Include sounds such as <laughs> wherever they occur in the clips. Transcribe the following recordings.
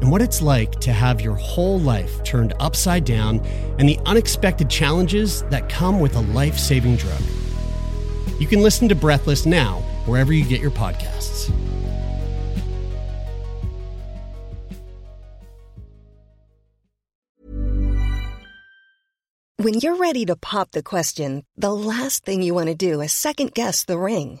and what it's like to have your whole life turned upside down and the unexpected challenges that come with a life saving drug. You can listen to Breathless now, wherever you get your podcasts. When you're ready to pop the question, the last thing you want to do is second guess the ring.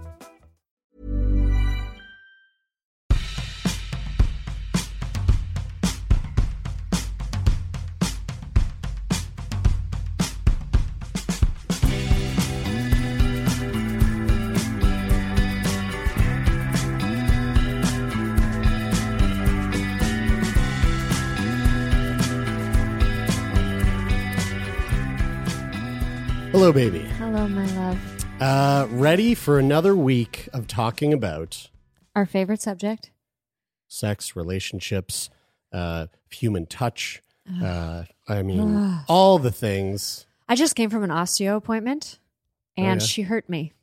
Hello, baby. Hello, my love. Uh, ready for another week of talking about Our favorite subject. sex, relationships, uh, human touch. Uh, I mean, all the things. I just came from an osteo appointment and yeah? she hurt me.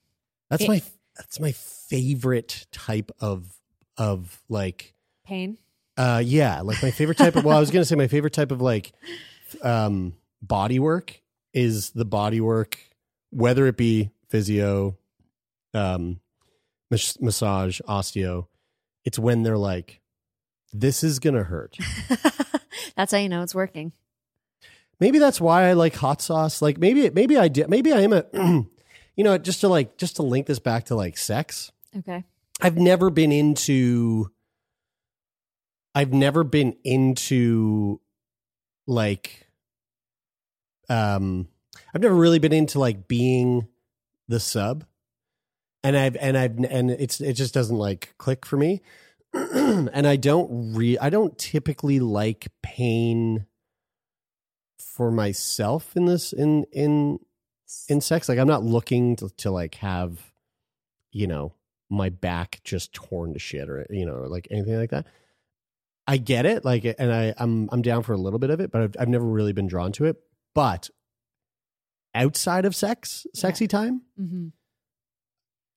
That's It- my that's my favorite type of of like Pain. uh yeah like my favorite type of well I was gonna say my favorite type of like um body work is the body work whether it be physio um mas- massage osteo it's when they're like this is gonna hurt <laughs> That's how you know it's working. maybe that's why I like hot sauce. Like maybe maybe I did maybe I am a <clears throat> you know just to like just to link this back to like sex. Okay. I've never been into I've never been into like um I've never really been into like being the sub. And I've and I've and it's it just doesn't like click for me. <clears throat> and I don't re I don't typically like pain for myself in this in in in sex. Like I'm not looking to, to like have you know my back just torn to shit or you know or like anything like that. I get it, like, and I I'm I'm down for a little bit of it, but I've, I've never really been drawn to it. But outside of sex, sexy time, hmm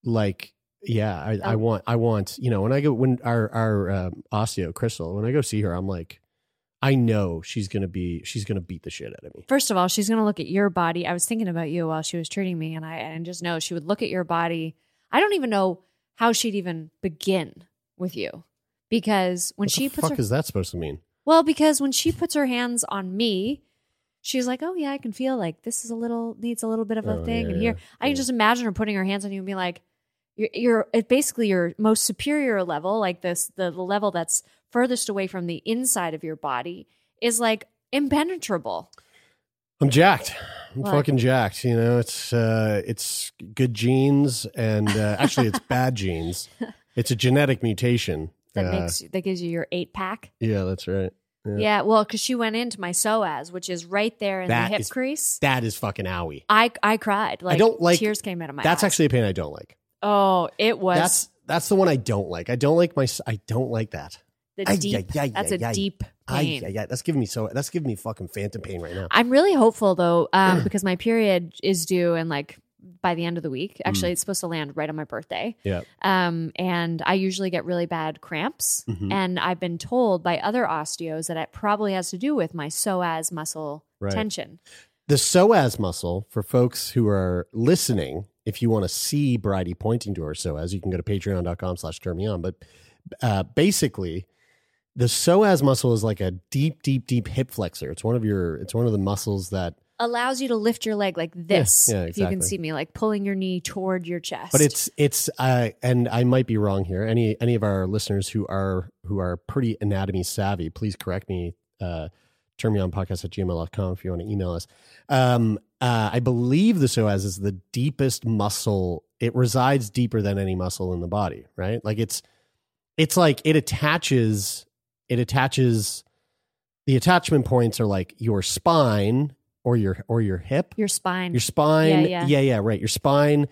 like yeah I, I Oh. want i want you know when i go when our our um, osteo crystal when i go see her i'm like i know she's gonna be she's gonna beat the shit out of me First of all, she's going to look at your body. I was thinking about you while she was treating me, and I and just know she would look at your body. I don't even know how she'd even begin with you because when what she the puts fuck her is that supposed to mean well, because when she puts her hands on me, she's like, "Oh yeah, I can feel like this is a little needs a little bit of a Oh, thing." yeah, and here, yeah, I can yeah. just imagine her putting her hands on you and be like, "You're, you're it basically your most superior level, like this, the, the level that's furthest away from the inside of your body is like impenetrable." i'm jacked i'm What? fucking jacked you know it's uh it's good genes and uh, actually it's <laughs> bad genes It's a genetic mutation. that Uh, makes that gives you your eight pack. Yeah, that's right. Yeah. Yeah, well, because she went into my psoas, which is right there in That the hip is- crease. That is fucking owie. I I cried. Like I don't like- tears came out of my That's eyes. actually a pain I don't like. oh, it was That's that's the one I don't like. I don't like my. I don't like that. the deep. ay, ay, that's a deep pain. yeah, yeah. That's giving me so. That's giving me fucking phantom pain right now. I'm really hopeful though, um, <clears throat> because my period is due in like by the end of the week. Mm. Actually, it's supposed to land right on my birthday. Yeah. Um, and I usually get really bad cramps. Mhm. And I've been told by other osteos that it probably has to do with my psoas muscle Right. tension. The psoas muscle, for folks who are listening, if you want to see Bridie pointing to her psoas, you can go to patreon.com slash turn me on. But uh, basically, the psoas muscle is like a deep, deep, deep hip flexor. It's one of your, it's one of the muscles that, Allows you to lift your leg like this. yeah, exactly. If you can see me, like pulling your knee toward your chest. but it's, it's, uh, and I might be wrong here. Any, any of our listeners who are, who are pretty anatomy savvy, please correct me. Uh, turn me on podcast at gmail.com if you want to email us. Um, uh, I believe the psoas is the deepest muscle. It resides deeper than any muscle in the body, right? Like it's, it's like it attaches, it attaches, the attachment points are like your spine or your, or your hip, your spine your spine. Yeah, Yeah, yeah. yeah, right. Your spine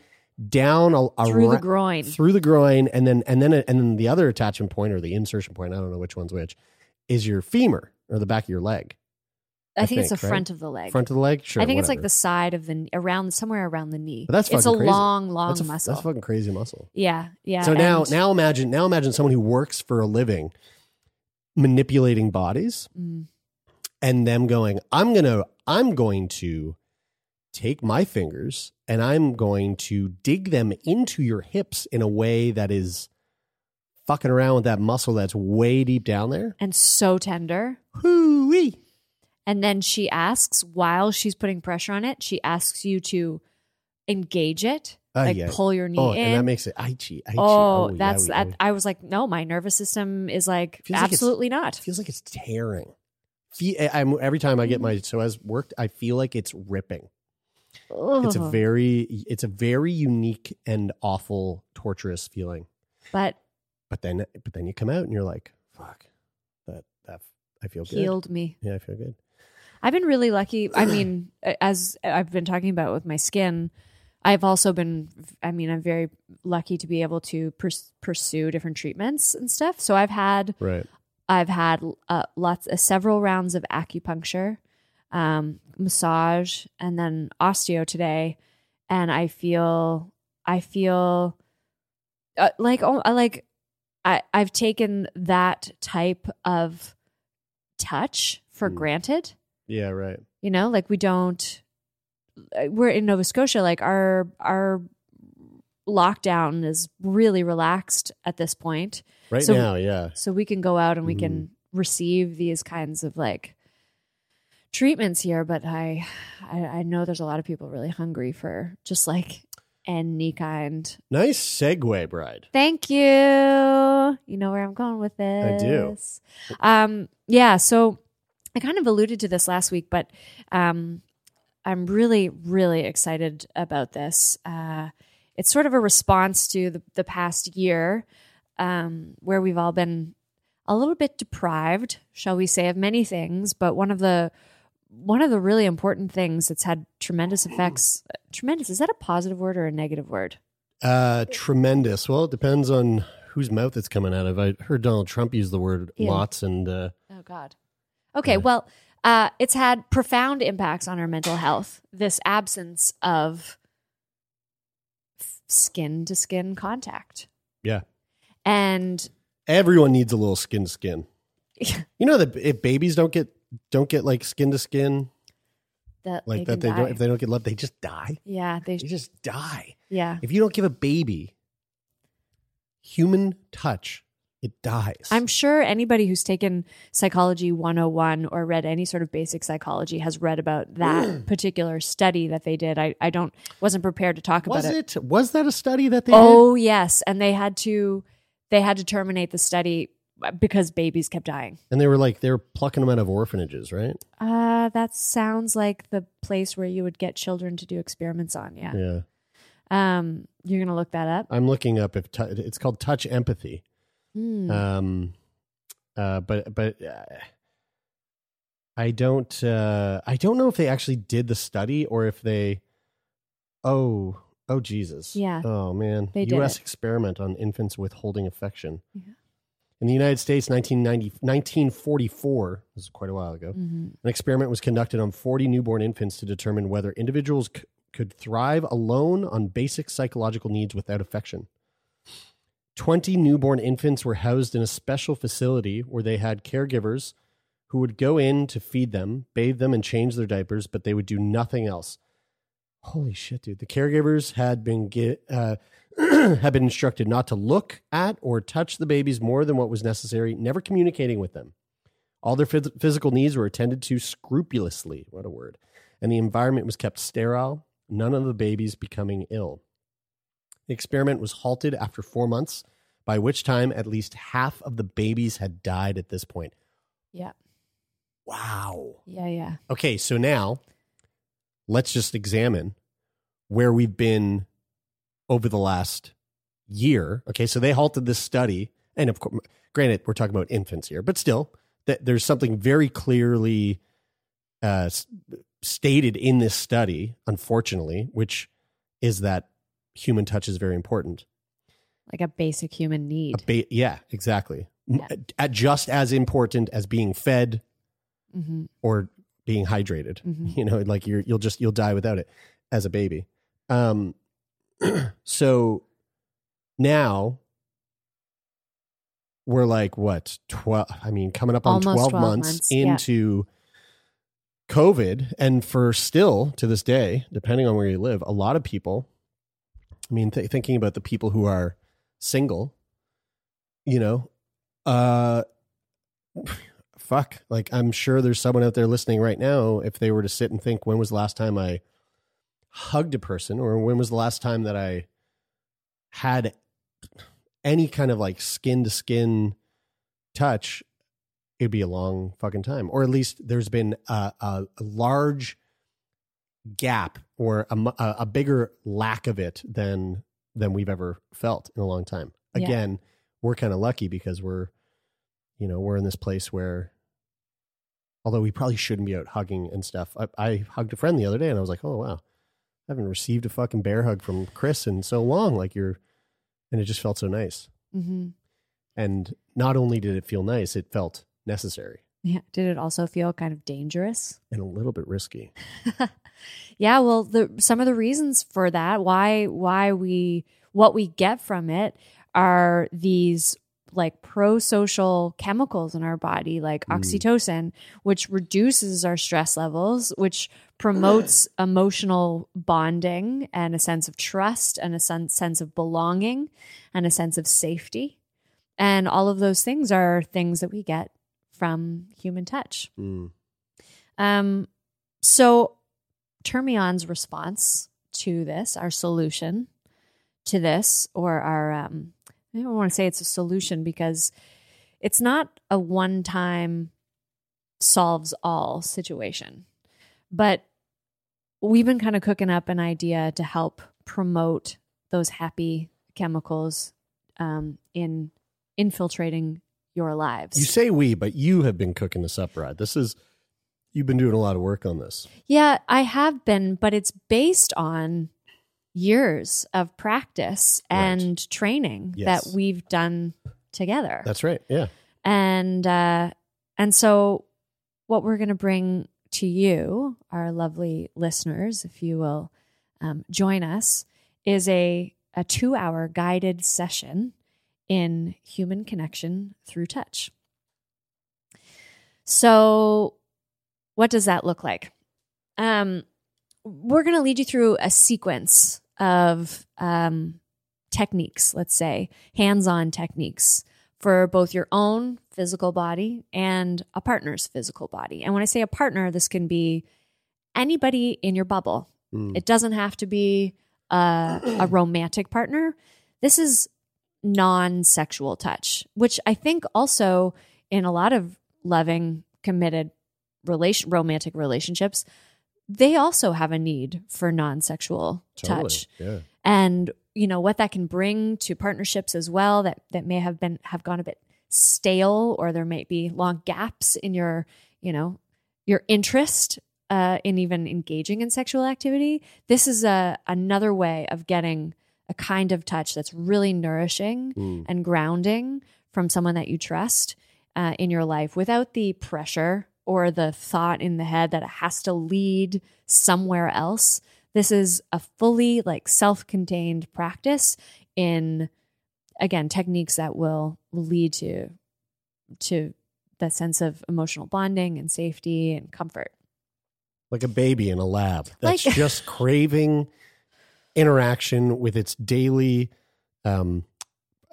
down a, a through the groin. through the groin, and then and then and then the other attachment point or the insertion point, I don't know which one's which, is your femur or the back of your leg, I, I think, it's the right? front of the leg. front of the leg. Sure, I think it's like the side of the around somewhere around the knee. But that's it's a crazy. long, long that's a, muscle. That's fucking crazy muscle. yeah, yeah. so now now imagine now imagine someone who works for a living manipulating bodies Mm. And them going, I'm gonna I'm going to take my fingers and I'm going to dig them into your hips in a way that is fucking around with that muscle that's way deep down there. and so tender. Hoo-wee. And then she asks, while she's putting pressure on it, she asks you to engage it, Ah, like yeah. pull your knee Oh, in. and that makes it itchy. itchy. oh, that's yowie, that. yowie. I was like, no, my nervous system is like Feels like absolutely not. Feels like it's tearing. Fe- eh, I'm, every time I get my mm. psoas worked, I feel like it's ripping. It's a very, it's a very unique and awful, torturous feeling. but But then, but then you come out and you're like, "Fuck, that that I feel good." healed me. Yeah, I feel good. I've been really lucky. I <clears throat> mean, as I've been talking about with my skin, I've also been, I mean, I'm very lucky to be able to pers- pursue different treatments and stuff. So I've had, Right. I've had uh, lots, uh, several rounds of acupuncture, um, massage, and then osteo today. And I feel, I feel uh, like, oh, like, I, I've taken that type of touch for Mm. granted Yeah. Right. you know like we don't uh, we're in nova scotia like our our lockdown is really relaxed at this point Right So- now, yeah. so we can go out and we Mm-hmm. can receive these kinds of like treatments here but I, I i know there's a lot of people really hungry for just like any kind Nice segue, Bridie. Thank you. You know where I'm going with this. I do. Um, yeah. So I kind of alluded to this last week, but um, I'm really, really excited about this. Uh, it's sort of a response to the, the past year um, where we've all been a little bit deprived, shall we say, of many things. But one of the one of the really important things that's had tremendous effects. Tremendous is that a positive word or a negative word? Uh, tremendous. Well, it depends on whose mouth it's coming out of. I heard Donald Trump use the word Yeah. lots, and uh, Oh God. Okay, Yeah. well, uh, it's had profound impacts on our mental health. This absence of skin to skin contact, yeah, and everyone needs a little skin to skin. You know that if babies don't get don't get like skin to skin, that like they that, they don't if they don't get love, they just die. yeah, they They just die. yeah. If you don't give a baby human touch, it dies. I'm sure anybody who's taken psychology 101 or read any sort of basic psychology has read about that <clears throat> particular study that they did. I, I don't wasn't prepared to talk was about it. it? Was that a study that they Oh yes, and they had to they had to terminate the study because babies kept dying. And they were like they were plucking them out of orphanages, right? Uh, that sounds like the place where you would get children to do experiments on. Yeah. Yeah. Um, you're gonna look that up. I'm looking up if tu- it's called touch empathy. Hmm. Um, uh, but but uh, I don't uh, I don't know if they actually did the study or if they. Oh oh Jesus! Yeah. Oh man. They did U.S. it. experiment on infants withholding affection. Yeah. In the United States, 1990, 1944, this is quite a while ago, Mhm. an experiment was conducted on 40 newborn infants to determine whether individuals c- could thrive alone on basic psychological needs without affection. 20 newborn infants were housed in a special facility where they had caregivers who would go in to feed them, bathe them, and change their diapers, but they would do nothing else. Holy shit, dude. The caregivers had been get, uh, <clears throat> had been instructed not to look at or touch the babies more than what was necessary, never communicating with them. All their phys- physical needs were attended to scrupulously. What a word. And the environment was kept sterile, none of the babies becoming ill. The experiment was halted after four months, by which time at least half of the babies had died at this point. Yeah. Wow. Yeah. Yeah. Okay, so now let's just examine where we've been over the last year. Okay, so they halted this study, and of course, granted, we're talking about infants here, but still, that there's something very clearly uh, stated in this study, unfortunately, which is that human touch is very important. Like a basic human need. Ba- yeah, exactly. Yeah. at- just as important as being fed hmm or being hydrated. Mhm. <laughs> You know, like you're you'll just you'll die without it as a baby. Um <clears throat> so now we're like what 12 I mean coming up on Almost 12, 12 months, months, yeah. into COVID and for still to this day depending on where you live a lot of people I mean th- thinking about the people who are single you know uh fuck. Like i'm sure there's someone out there listening right now if they were to sit and think when was the last time i hugged a person or when was the last time that i had any kind of like skin to skin touch it'd be a long fucking time. Or at least there's been a, a, a large gap or a, a, bigger lack of it than than we've ever felt in a long time. Yeah. again we're kind of lucky because we're you know we're in this place where although we probably shouldn't be out hugging and stuff I, I hugged a friend the other day and i was like oh wow i haven't received a fucking bear hug from chris in so long like you're and it just felt so nice hmm and not only did it feel nice it felt necessary Yeah. Did it also feel kind of dangerous? and a little bit risky <laughs> yeah. Well, the some of the reasons for that, why why we what we get from it are these like pro-social chemicals in our body like Mm. oxytocin which reduces our stress levels which promotes <clears throat> emotional bonding and a sense of trust and a sen- sense of belonging and a sense of safety and all of those things are things that we get from human touch Mm. um, so Turn Me On's response to this, our solution to this, or our, um, I don't want to say it's a solution because it's not a one time solves all situation. But we've been kind of cooking up an idea to help promote those happy chemicals um, in infiltrating your lives. you say we but you have been cooking this up right this is you've been doing a lot of work on this Yeah, I have been, but it's based on years of practice Right. and training Yes. that we've done together. that's right yeah and uh and so what we're going to bring to you, our lovely listeners, if you will um, join us, is a a 2-hour guided session in human connection through touch. So what does that look like? Um, we're going to lead you through a sequence of um, techniques, let's say, hands on techniques for both your own physical body and a partner's physical body. And when I say a partner, this can be anybody in your bubble. Mm. It doesn't have to be a, a romantic partner. This is non sexual touch, which I think also in a lot of loving, committed relation, romantic relationships, they also have a need for non sexual Totally. touch. yeah and you know what that can bring to partnerships as well that that may have been have gone a bit stale or there might be long gaps in your you know your interest uh, in even engaging in sexual activity this is a another way of getting a kind of touch that's really nourishing Mm. and grounding from someone that you trust uh, in your life without the pressure or the thought in the head that it has to lead somewhere else. This is a fully like self-contained practice in again techniques that will, will lead to to that sense of emotional bonding and safety and comfort. like a baby in a lab that's Like- <laughs> just craving interaction with its daily um,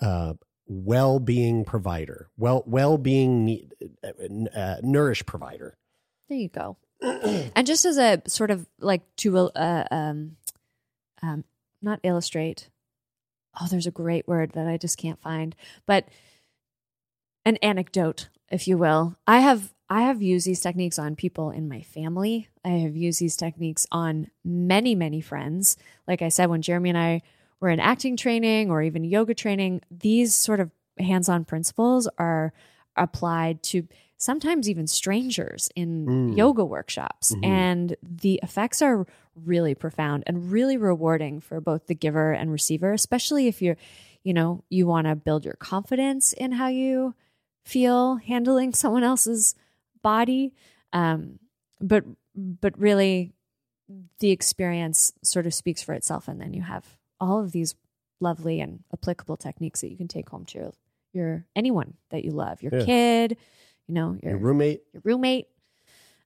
uh, well-being provider, well well-being uh, uh, nourish provider. There you go. and just as a sort of like to uh, um, um, not illustrate. Oh, there's a great word that I just can't find, but an anecdote, if you will. I have I have used these techniques on people in my family. I have used these techniques on many many friends. Like I said, when Jeremy and I were in acting training or even yoga training, these sort of hands-on principles are applied to sometimes even strangers in Mm. yoga workshops. Mhm. And the effects are really profound and really rewarding for both the giver and receiver, especially if you're, you know, you want to build your confidence in how you feel handling someone else's body. Um, but but really the experience sort of speaks for itself and then you have all of these lovely and applicable techniques that you can take home to your, your anyone that you love, your Yeah. kid, you know, Your roommate. your roommate.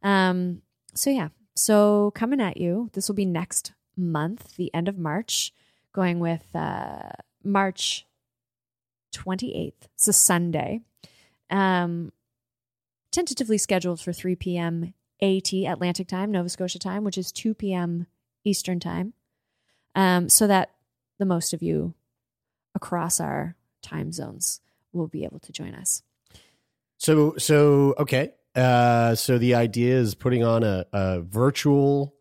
Um, so yeah, so coming at you, this will be next month, the end of March, going with uh, March 28th. It's a Sunday. Um, tentatively scheduled for 3 p.m. AT Atlantic time, Nova Scotia time, which is 2 p.m. Eastern time. Um, so that the most of you across our time zones will be able to join us. So so okay. Uh, so the idea is putting on a, a virtual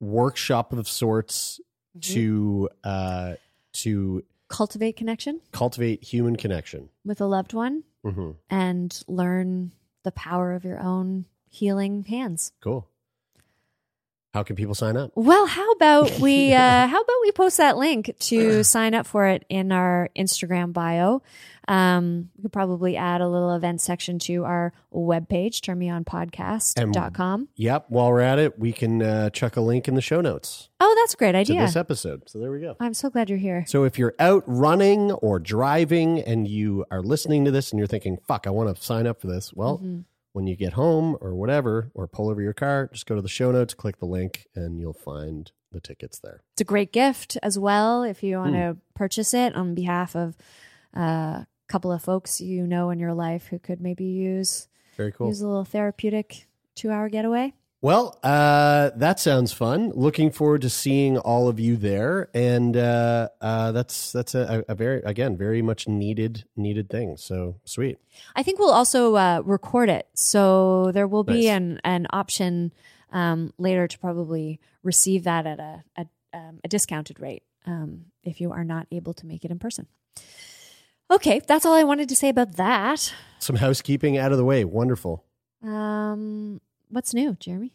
workshop of sorts to uh, to Cultivate connection cultivate human connection. with a loved one hmm and learn the power of your own healing hands. Cool. How can people sign up? Well, how about <laughs> we uh, how about we post that link to sign up for it in our Instagram bio? Um, we could probably add a little event section to our webpage, turnmeonpodcast.com. Yep. While we're at it, we can uh, chuck a link in the show notes Oh, that's a great to idea. this episode. So there we go. I'm so glad you're here. So if you're out running or driving and you are listening to this and you're thinking, "Fuck, I want to sign up for this," well, Mhm. When you get home or whatever, or pull over your car, just go to the show notes, click the link, and you'll find the tickets there. It's a great gift as well if you want Hmm. to purchase it on behalf of uh, a couple of folks you know in your life who could maybe use Very cool. use a little therapeutic two hour getaway. Well, uh, that sounds fun. Looking forward to seeing all of you there, and uh, uh, that's that's a, a very again very much needed needed thing. So sweet. I think we'll also uh, record it, so there will be Nice. an an option um, later to probably receive that at a a, um, a discounted rate um, if you are not able to make it in person. Okay, that's all I wanted to say about that. Some housekeeping out of the way. Wonderful. Um, what's new, Jeremy?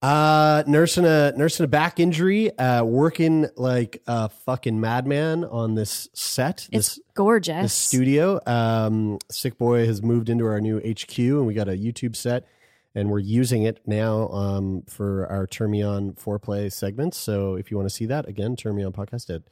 Uh, nursing a nursing a back injury. Uh, working like a fucking madman on this set. It's This gorgeous. the studio. Um, Sick Boy has moved into our new HQ, and we got a YouTube set, and we're using it now um, for our Turn Me On foreplay segments. So if you want to see that again, Turn Me On podcast at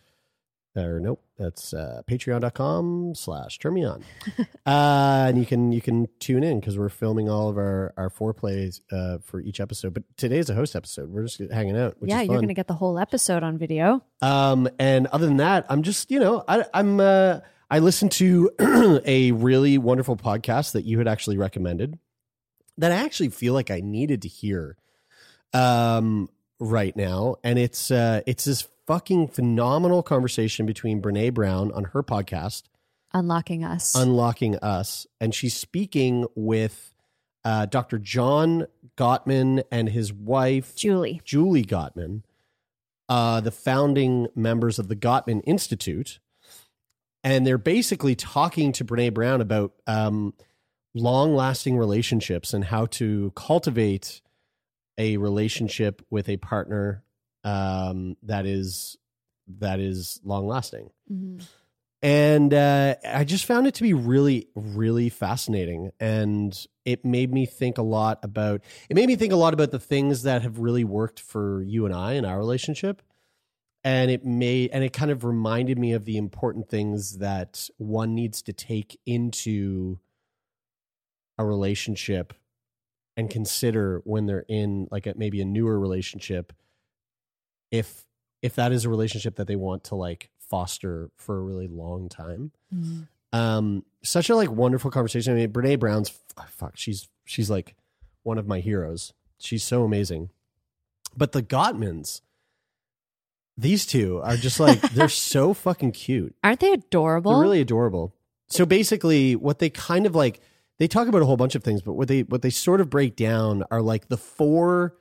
or nope, that's uh, patreon.com slash turn me on. <laughs> uh, and you can you can tune in because we're filming all of our our foreplays uh, for each episode. But today's a host episode. We're just hanging out. Which yeah, you're going to get the whole episode on video. Um, and other than that, I'm just, you know, I, I'm, uh, I listened to <clears throat> a really wonderful podcast that you had actually recommended that I actually feel like I needed to hear, um, right now. And it's, uh, it's this fucking phenomenal conversation between Brene Brown on her podcast, Unlocking us. Unlocking Us. And she's speaking with, uh, Dr. John Gottman and his wife, Julie. Julie Gottman uh, the founding members of the Gottman Institute, and they're basically talking to Brene Brown about um, long-lasting relationships and how to cultivate a relationship with a partner um, that is that is long-lasting. Mhm. And uh, I just found it to be really, really fascinating, and it made me think a lot about. It made me think a lot about the things that have really worked for you and I in our relationship, and it made and it kind of reminded me of the important things that one needs to take into a relationship and consider when they're in like a, maybe a newer relationship if if that is a relationship that they want to like foster for a really long time Mhm. um such a like wonderful conversation i mean brene brown's fuck she's she's like one of my heroes she's so amazing but the gottmans these two are just like <laughs> they're so fucking cute Aren't they adorable? they're really adorable. So basically, what they kind of like they talk about a whole bunch of things, but what they what they sort of break down are like the four.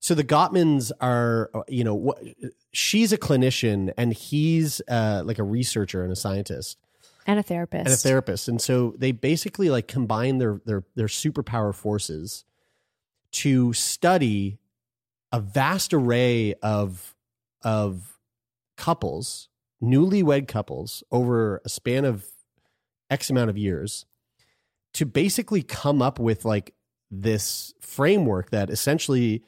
So the Gottmans are, you know, what she's a clinician and he's uh, like a researcher and a scientist and a therapist. and a therapist, and so they basically like combine their their their superpower forces to study a vast array of of couples, newlywed couples, over a span of X amount of years, to basically come up with like this framework that essentially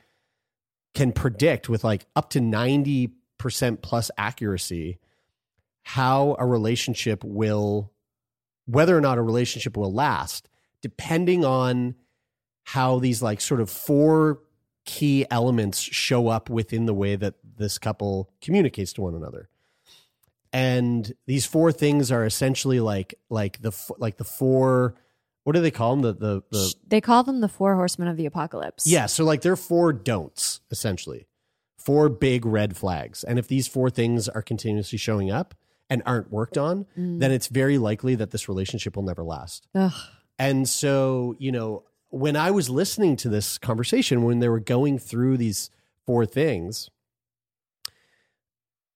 can predict with like up to 90% plus accuracy how a relationship will whether or not a relationship will last depending on how these like sort of four key elements show up within the way that this couple communicates to one another. And these four things are essentially like like the like the four what do they call them the the, the they call them the four horsemen of the apocalypse. yeah, so like there are four don'ts essentially, four big red flags, and if these four things are continuously showing up and aren't worked on, Mm. then it's very likely that this relationship will never last. Ugh. And so, you know, when I was listening to this conversation, when they were going through these four things,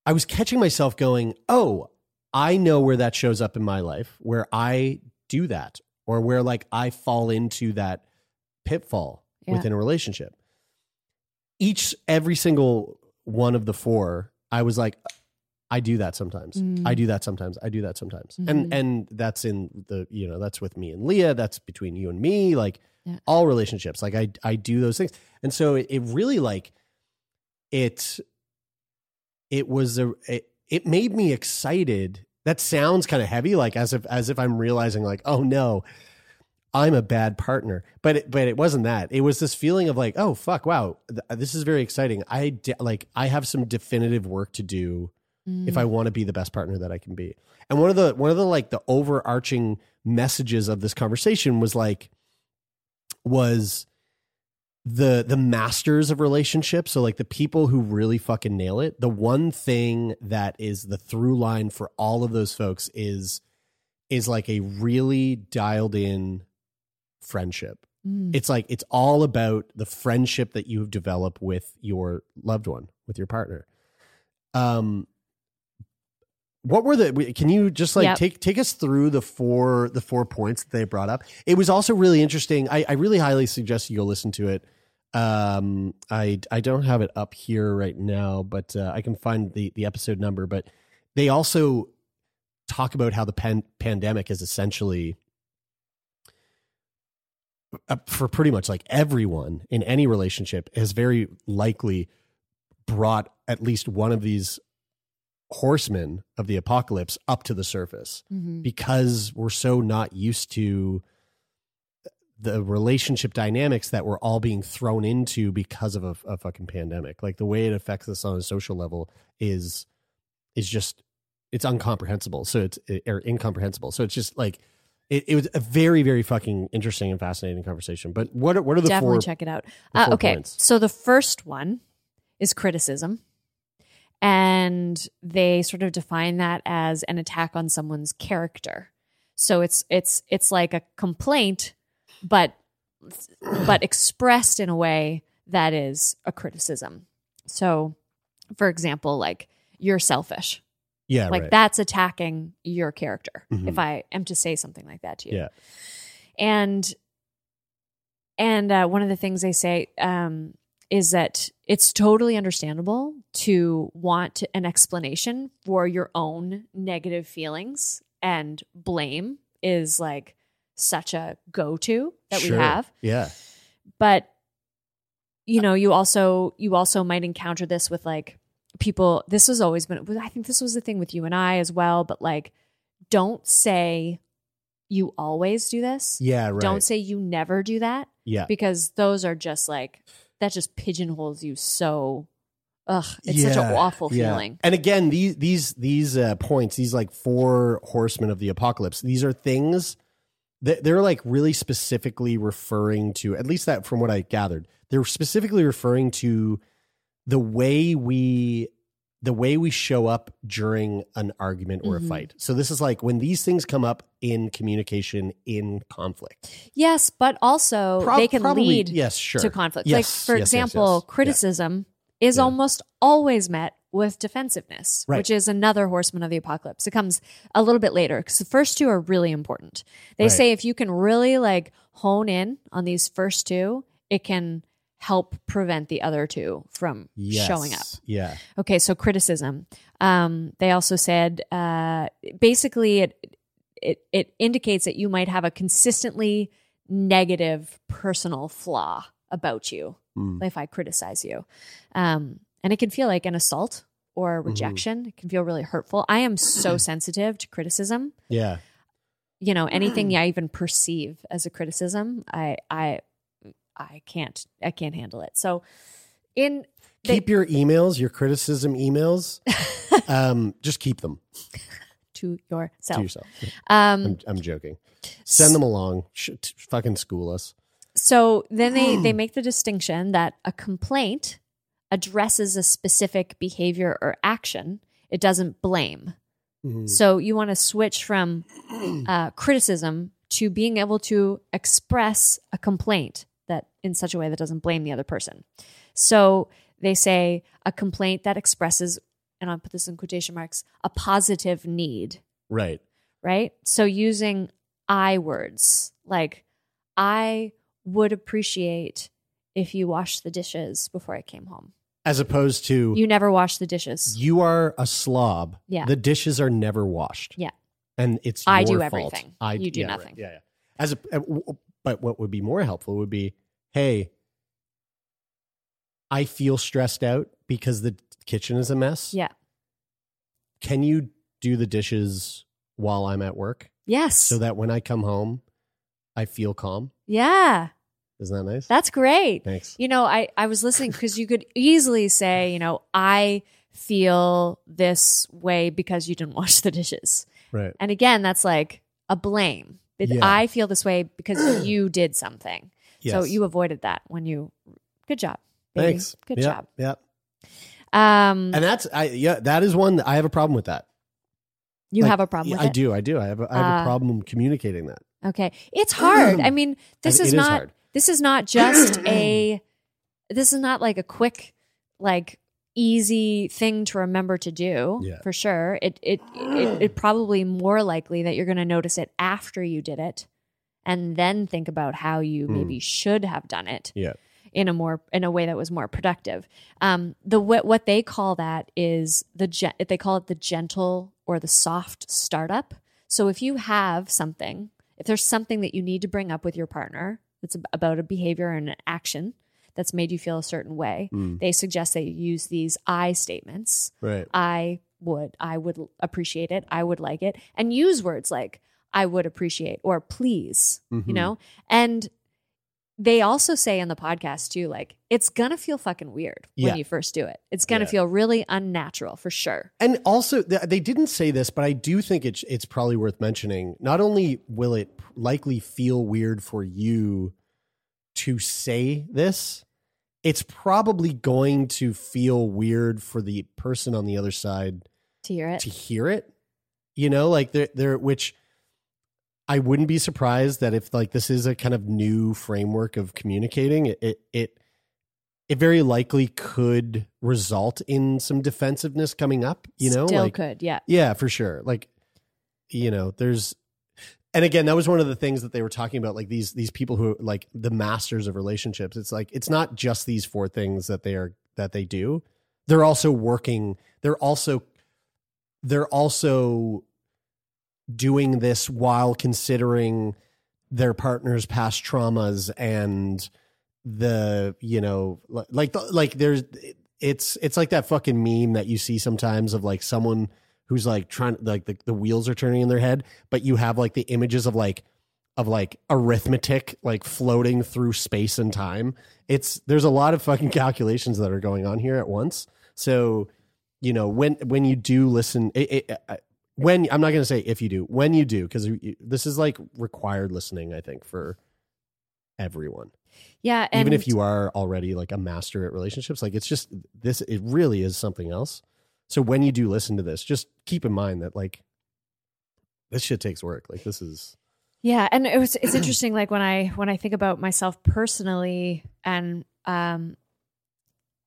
I was catching myself going, oh, I know where that shows up in my life, where I do that, or where like I fall into that pitfall Yeah. within a relationship. Each, every single one of the four, I was like, I do that sometimes. Mm. I do that sometimes. I do that sometimes. Mhm. And and that's in the you know that's with me and Leah. That's between you and me. Like Yeah. all relationships. Like I I do those things. And so it, it really like it it was a it, it made me excited. That sounds kind of heavy, like as if as if I'm realizing like oh no, I'm a bad partner. But it, but it wasn't that. It was this feeling of like oh fuck wow th- this is very exciting. I de- like I have some definitive work to do Mm. if I want to be the best partner that I can be. And one of the one of the like the overarching messages of this conversation was like was the the masters of relationships, so like the people who really fucking nail it. The one thing that is the through line for all of those folks is is like a really dialed in friendship. Mm. It's like it's all about the friendship that you've developed with your loved one, with your partner. Um what were the can you just like Yep. take take us through the four the four points that they brought up it was also really interesting i, I really highly suggest you go listen to it um i i don't have it up here right now but uh, i can find the the episode number but they also talk about how the pan- pandemic is essentially for pretty much like everyone in any relationship has very likely brought at least one of these horsemen of the apocalypse up to the surface Mhm. because we're so not used to the relationship dynamics that we're all being thrown into because of a, a fucking pandemic. Like the way it affects us on a social level is is just it's incomprehensible. So it's or incomprehensible. So it's just like it, it was a very very fucking interesting and fascinating conversation. But what are, what are the Definitely four? check it out. Uh, okay, points? so the first one is criticism, and they sort of define that as an attack on someone's character. So it's it's it's like a complaint, but but expressed in a way that is a criticism. So for example, like you're selfish. Yeah, like right. that's attacking your character Mhm. if I am to say something like that to you. Yeah. And and uh, one of the things they say um, is that it's totally understandable to want an explanation for your own negative feelings and blame is like such a go-to that we have Yeah. but you know you also you also might encounter this with like people this has always been i think this was the thing with you and i as well but like don't say you always do this Yeah, right. don't say you never do that yeah. because those are just like that just pigeonholes you so ugh it's such an awful yeah. feeling And again, these these these uh, points, these like four horsemen of the apocalypse, these are things they're like really specifically referring to. At least that, from what I gathered, they're specifically referring to the way we the way we show up during an argument or Mhm. a fight. So this is like when these things come up in communication in conflict. yes but also Prob- they can probably- lead yes, sure. to conflict. like for yes, yes, example, yes. Criticism is Yeah. almost always met with defensiveness, Right. which is another horseman of the apocalypse. It comes a little bit later because the first two are really important. They Right. say if you can really like hone in on these first two, it can help prevent the other two from Yes. showing up. Yeah. Okay, so criticism. Um, they also said uh, basically it, it it indicates that you might have a consistently negative personal flaw about you Mm. if I criticize you, um, and it can feel like an assault or Mm-hmm. rejection. It can feel really hurtful. I am so <clears throat> sensitive to criticism. Yeah. You know, anything <clears throat> I even perceive as a criticism, I I I can't I can't handle it. So in they- Keep your emails, your criticism emails. <laughs> um, just keep them to yourself. to yourself. Um, I'm, I'm joking. Send them along. Sh- fucking school us. So then they they make the distinction that a complaint addresses a specific behavior or action. It doesn't blame. Mhm. So you want to switch from uh, criticism to being able to express a complaint that in such a way that doesn't blame the other person. So they say a complaint that expresses, and I'll put this in quotation marks, a positive need Right. right? So using I words like, I would appreciate if you washed the dishes before I came home. As opposed to You never wash the dishes. you are a slob. Yeah. The dishes are never washed. Yeah. And it's I do fault. everything. I You do yeah, right. nothing. Yeah, yeah. As a, uh, but what would be more helpful would be, hey, I feel stressed out because the kitchen is a mess. Yeah. Can you do the dishes while I'm at work Yes. so that when I come home, I feel calm? yeah. Isn't that nice? That's great. Thanks. You know, I, I was listening because you could easily say, you know, I feel this way because you didn't wash the dishes. Right. And again, that's like a blame. Yeah. I feel this way because <clears throat> you did something. So you avoided that when you. Good job. baby. Thanks. Good Yeah, job. Yeah. Um, And that's I yeah, that is one that I have a problem with that. you Like, have a problem with I it. do. I do. I have a, I have Uh, a problem communicating that. Okay, it's hard. I <clears throat> mean, this And is it is not. hard. This is not just <clears throat> a. This is not like a quick, like easy thing to remember to do. Yeah. For sure, it it it, it probably more likely that you're going to notice it after you did it, and then think about how you Hmm. maybe should have done it. Yeah. in a more in a way that was more productive. Um, the what what they call that is the gen- they call it the gentle or the soft startup. So if you have something, if there's something that you need to bring up with your partner ab- about a behavior and an action that's made you feel a certain way, Mm. they suggest that you use these I statements. Right. I would, I would appreciate it, I would like it, and use words like I would appreciate or please, Mhm. you know? And they also say in the podcast too, like it's gonna feel fucking weird Yeah. when you first do it. It's gonna Yeah. feel really unnatural for sure. And also, they didn't say this, but I do think it's it's probably worth mentioning. Not only will it likely feel weird for you to say this, it's probably going to feel weird for the person on the other side To hear it. to hear it. You know, like they're, they're which I wouldn't be surprised that if like this is a kind of new framework of communicating, it it, it it very likely could result in some defensiveness coming up. You know, Still like could, yeah. yeah, for sure. Like, you know, there's, and again, that was one of the things that they were talking about. Like these these people who like the masters of relationships. It's like it's not just these four things that they are that they do. They're also working. They're also they're also doing this while considering their partner's past traumas and the you know like like there's it's it's like that fucking meme that you see sometimes of like someone who's like trying like the, the wheels are turning in their head but you have like the images of like of like arithmetic like floating through space and time. It's there's a lot of fucking <laughs> calculations that are going on here at once. So you know when when you do listen it, it, uh, when i'm not going to say if you do when you do because this is like required listening i think for everyone Yeah. And even if you are already like a master at relationships like it's just this it really is something else so when you do listen to this just keep in mind that like this shit takes work like this is Yeah, and it was it's interesting like when I when I think about myself personally and um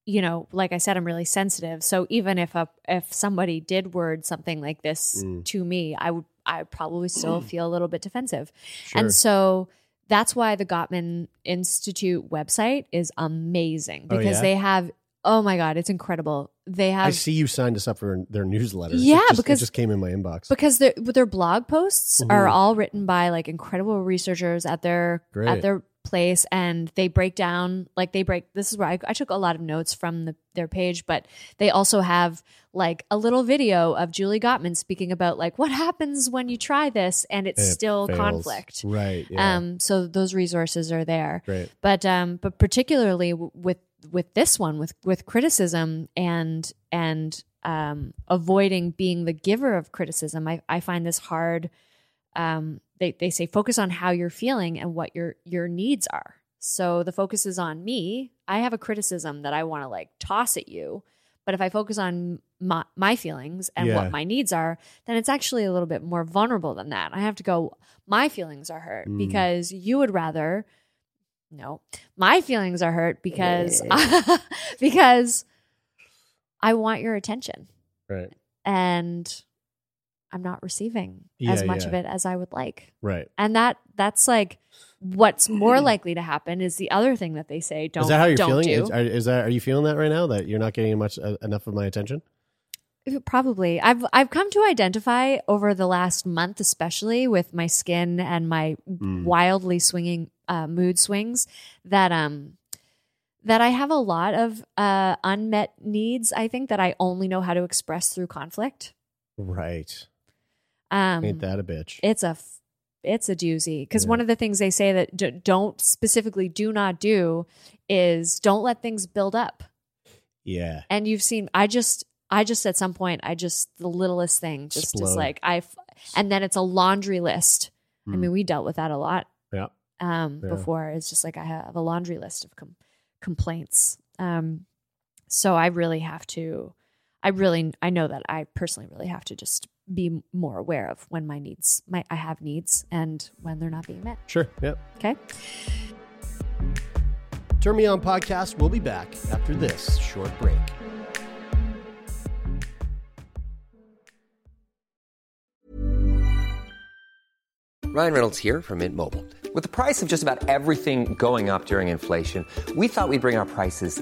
you know, like I said I'm really sensitive. So even if a if somebody did word something like this Mm. to me, I would I would probably still feel a little bit defensive. Sure. And so that's why the Gottman Institute website is amazing Oh, because yeah? they have oh my god, it's incredible. They have i see you signed us up for their newsletter Yeah, just- because- it just came in my inbox because their their blog posts Mhm. are all written by like incredible researchers at their Great. at their place and they break down like they break this is where I, I took a lot of notes from the, their page but they also have like a little video of Julie Gottman speaking about like what happens when you try this and it's It still fails. conflict. Right yeah. Um so those resources are there. Great. But um but particularly w- with with this one with with criticism and and um avoiding being the giver of criticism i i find this hard um they they say focus on how you're feeling and what your your needs are. So the focus is on me. I have a criticism that i want to like toss at you but if i focus on my, my feelings and Yeah. what my needs are then it's actually a little bit more vulnerable than that. I have to go my feelings are hurt Mm. because you would rather no my feelings are hurt because <laughs> because i want your attention. Right. And i'm not receiving as much yeah. of it as i would like. Right. And that that's like what's more <clears throat> likely to happen is the other thing that they say don't is that how you're feeling? do. Is, are, is that are you feeling that right now that you're not getting much uh, enough of my attention? Probably. I've i've come to identify over the last month especially with my skin and my Mm. wildly swinging uh, mood swings that um that i have a lot of uh unmet needs i think that i only know how to express through conflict. Right um ain't that a bitch? it's a it's a doozy. Because Yeah. one of the things they say that d- don't specifically do not do is don't let things build up. Yeah. And you've seen i just i just at some point i just the littlest thing just is like I and then it's a laundry list. I Hmm. mean we dealt with that a lot yeah. um Yeah. before. It's just like i have a laundry list of com- complaints. Um so i really have to i really i know that i personally really have to just be more aware of when my needs my i have needs and when they're not being met sure yep okay Turn Me On podcast We'll be back after this short break. Ryan Reynolds here from Mint Mobile. With the price of just about everything going up during inflation, we thought we'd bring our prices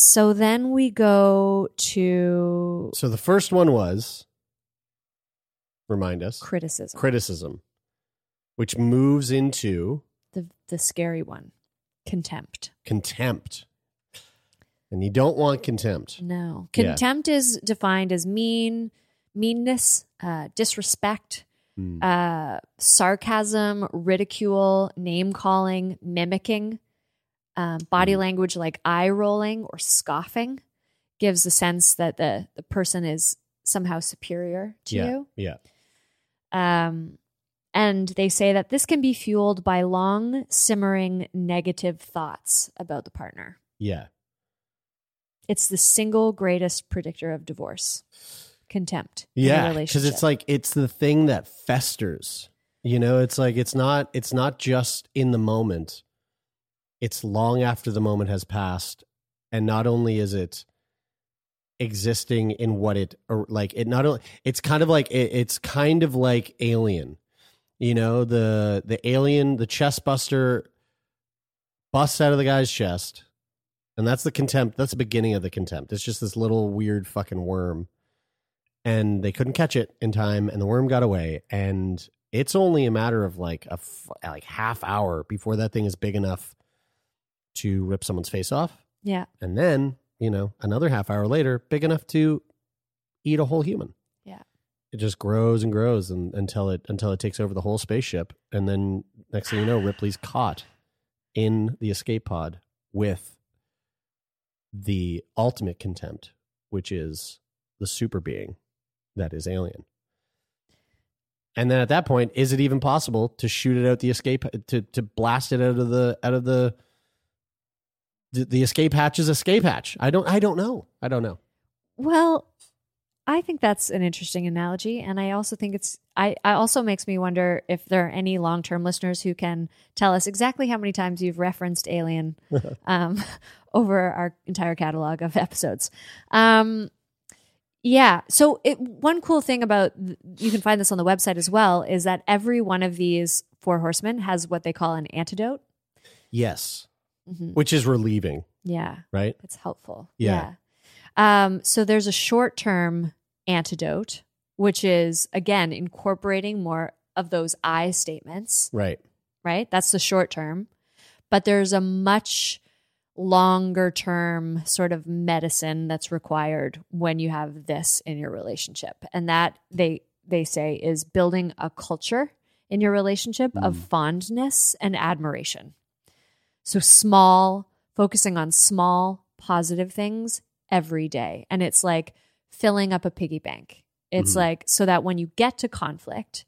So then we go to So the first one was remind us criticism. criticism, which moves into the the scary one. Contempt. contempt. And you don't want contempt. No. Yeah. Contempt is defined as mean, meanness, uh, disrespect, Hmm. uh, sarcasm, ridicule, name calling, mimicking, um, body Hmm. language like eye rolling or scoffing gives a sense that the, the person is somehow superior to yeah. you. Yeah. Um, and they say that this can be fueled by long, simmering negative thoughts about the partner. Yeah. It's the single greatest predictor of divorce. Contempt. Yeah. Because it's like it's the thing that festers. You know, it's like it's not it's not just in the moment. It's long after the moment has passed. And not only is it existing in what it or like it not only it's kind of like it, it's kind of like alien you know the the alien the chest buster busts out of the guy's chest and that's the contempt that's the beginning of the contempt it's just this little weird fucking worm and they couldn't catch it in time and the worm got away and it's only a matter of like a like half hour before that thing is big enough to rip someone's face off yeah. and then you know another half hour later big enough to eat a whole human Yeah. it just grows and grows and, until it until it takes over the whole spaceship and then next thing you know ripley's <sighs> caught in the escape pod with the ultimate contempt which is the super being that is alien and then at that point is it even possible to shoot it out the escape to to blast it out of the out of the the, escape hatch is escape hatch i don't i don't know i don't know Well, I think that's an interesting analogy, and I also think it's. I, I also makes me wonder if there are any long term listeners who can tell us exactly how many times you've referenced Alien <laughs> um, <laughs> over our entire catalog of episodes. Um, yeah. So it, one cool thing about you can find this on the website as well is that every one of these four horsemen has what they call an antidote. yes Mhm. which is relieving Yeah. right It's helpful. Yeah. Yeah. Um, so there's a short term antidote, which is again incorporating more of those I statements, right right? That's the short term. But there's a much longer term sort of medicine that's required when you have this in your relationship. And that they they say is building a culture in your relationship of fondness and admiration. So small, focusing on small positive things every day. And it's like filling up a piggy bank. It's like so that when you get to conflict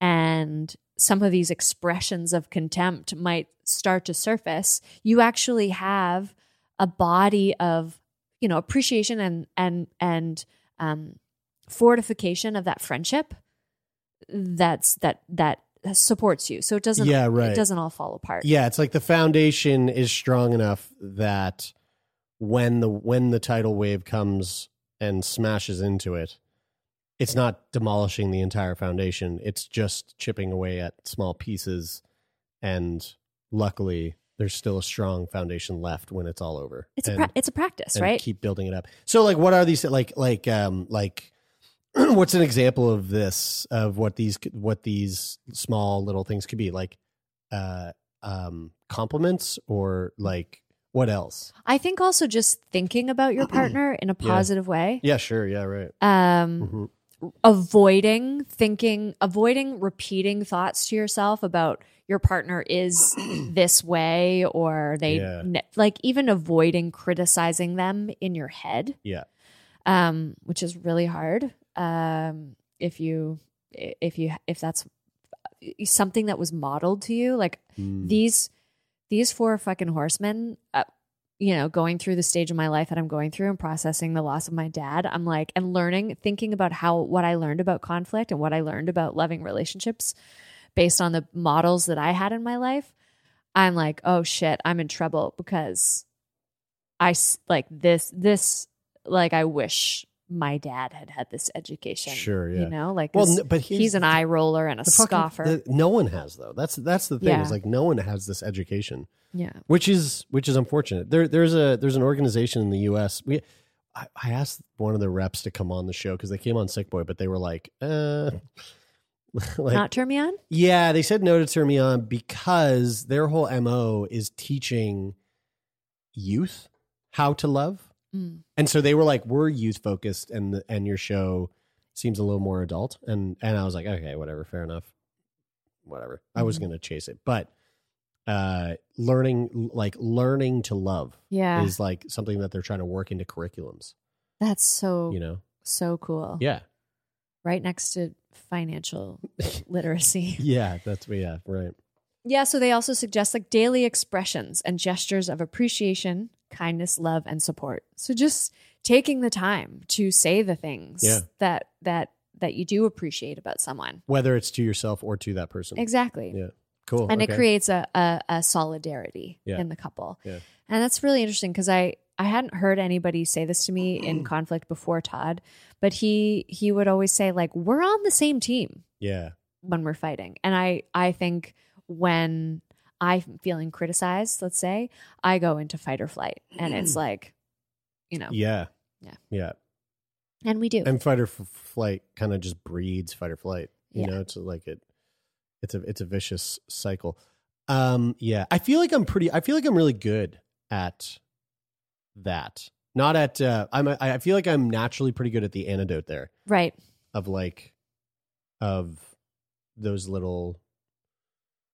and some of these expressions of contempt might start to surface, you actually have a body of, you know, appreciation and and and um fortification of that friendship that's that that supports you. So it doesn't Yeah, right. it doesn't all fall apart. yeah it's like the foundation is strong enough that when the when the tidal wave comes and smashes into it it's not demolishing the entire foundation it's just chipping away at small pieces and luckily there's still a strong foundation left when it's all over It's a pra- it's a practice, and right? keep building it up. So like what are these like like um like <clears throat> what's an example of this of what these what these small little things could be like uh um compliments or like what else? I think also just thinking about your <clears throat> partner in a Yeah. positive way. Yeah, sure. Yeah, right. Um Mhm. avoiding thinking avoiding repeating thoughts to yourself about your partner is <clears throat> this way or they Yeah. ne- like even avoiding criticizing them in your head Yeah. um which is really hard um if you if you if that's something that was modeled to you like Mm. these these four fucking horsemen uh, you know, going through the stage of my life that I'm going through and processing the loss of my dad, I'm like, and learning, thinking about how what I learned about conflict and what I learned about loving relationships based on the models that I had in my life, I'm like, oh shit, I'm in trouble because i like this, this, like, I wish my dad had had this education. Sure, yeah. You know, like, well, but he's an eye roller and a The fucking- scoffer. the- no one has though. That's that's the thing. Yeah. Is like no one has this education. yeah. which is which is unfortunate. There there's a there's an organization in the U.S. We I, I asked one of the reps to come on the show because they came on Sick Boy, but they were like, uh, <laughs> like Not turn me on? yeah, they said no to turn me on because their whole mo is teaching youth how to love, Mm. and so they were like, we're youth focused, and the, and your show seems a little more adult, and and I was like, okay, whatever, fair enough, whatever. I was Mhm. gonna chase it, but uh learning like learning to love Yeah. is like something that they're trying to work into curriculums That's so, you know so cool. yeah Right next to financial <laughs> literacy. yeah that's yeah right Yeah, so they also suggest like daily expressions and gestures of appreciation, kindness, love, and support. So just taking the time to say the things Yeah. that that that you do appreciate about someone. whether it's to yourself or to that person Exactly. yeah cool And it creates a, a, a solidarity Yeah. in the couple. Yeah. And that's really interesting because I, I hadn't heard anybody say this to me in <clears throat> conflict before Todd, but he he would always say, like, we're on the same team. yeah when we're fighting. And I I think when I'm feeling criticized, let's say, I go into fight or flight and it's <clears throat> like, you know, yeah Yeah. yeah and we do. and fight or f- flight kind of just breeds fight or flight you Yeah. know it's like it it's a it's a vicious cycle um yeah i feel like i'm pretty i feel like i'm really good at that not at uh i'm a, i feel like i'm naturally pretty good at the antidote there right. of like of those little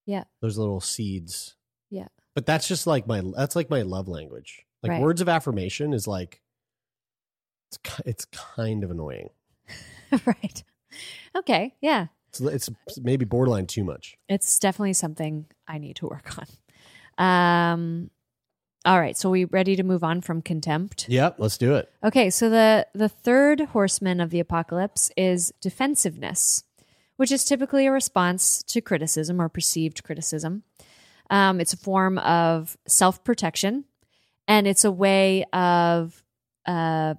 Yeah. those little seeds Yeah. but that's just like my that's like my love language like Right. words of affirmation is like it's it's kind of annoying <laughs> right. Okay. Yeah. it's, it's maybe borderline too much It's definitely something I need to work on. Um all right, so we ready to move on from contempt? yep let's do it Okay, so the the third horseman of the apocalypse is defensiveness, which is typically a response to criticism or perceived criticism. Um, it's a form of self protection, and it's a way of uh,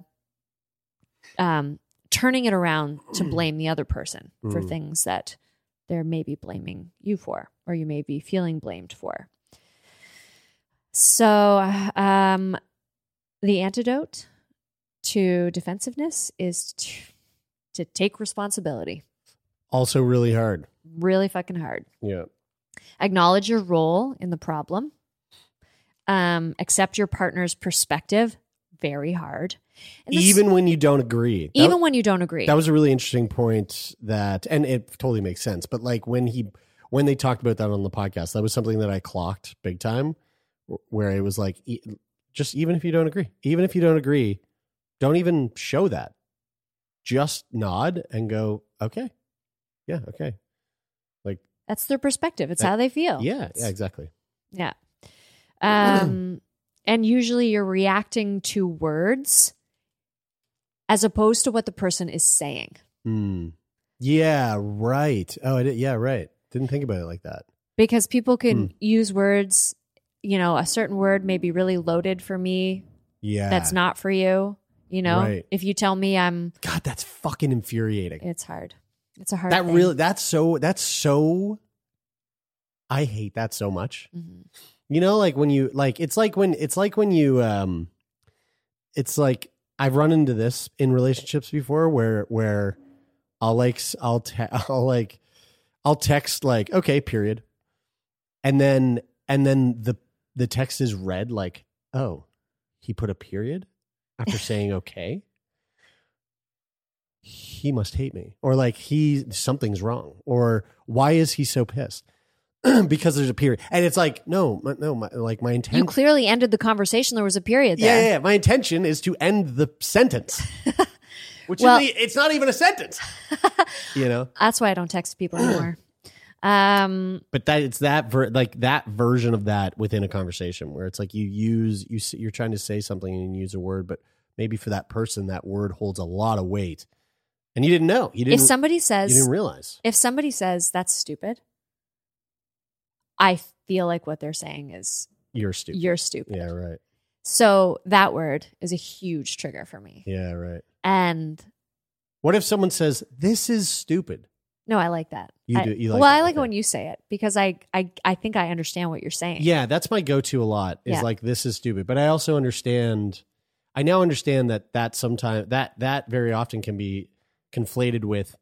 um, turning it around to blame the other person for Mm. things that they're maybe blaming you for, or you may be feeling blamed for. So, um, the antidote to defensiveness is to, to take responsibility. Also really hard Really fucking hard. yeah Acknowledge your role in the problem. Um, accept your partner's perspective. Very hard. And this- even when you don't agree That- even when you don't agree. that was a really interesting point that and it totally makes sense but like when he when they talked about that on the podcast that was something that i clocked big time where it was like just even if you don't agree even if you don't agree don't even show that just nod and go okay yeah okay like That's their perspective. It's That- how they feel. yeah yeah exactly Yeah. <clears throat> Um, and usually you're reacting to words as opposed to what the person is saying. Hmm. yeah right oh I did, yeah right didn't think about it like that Because people can Hmm. use words, you know, a certain word may be really loaded for me yeah that's not for you. You know, Right. if you tell me I'm, god that's fucking infuriating it's hard. It's a hard that thing. really that's so that's so i hate that so much Mhm. you know like when you like it's like when it's like when you um it's like i've run into this in relationships before where where i'll like I'll te- <laughs> i'll like i'll text like okay period and then and then the the text is read like oh he put a period after saying okay he must hate me or like he something's wrong or why is he so pissed? <clears throat> Because there's a period. And it's like no my- no my, like my intention You clearly ended the conversation. There was a period yeah, there. yeah yeah. My intention is to end the sentence. <laughs> Which Well- the, it's not even a sentence. <laughs> You know? That's why I don't text people <clears throat> anymore. Um, But that it's that ver- like that version of that within a conversation where it's like you use you you're trying to say something and you use a word, but maybe for that person that word holds a lot of weight, and you didn't know. You didn't. if somebody says, you didn't realize. if somebody says that's stupid, I feel like what they're saying is You're stupid. you're stupid. Yeah. Right. So that word is a huge trigger for me. Yeah. Right. And What if someone says this is stupid? no, I like that. You I- do- you like well, I like it when you say it because I, I I think I understand what you're saying. Yeah, that's my go-to a lot. Is Yeah. like this is stupid, but I also understand. I now understand that that sometimes that that very often can be conflated with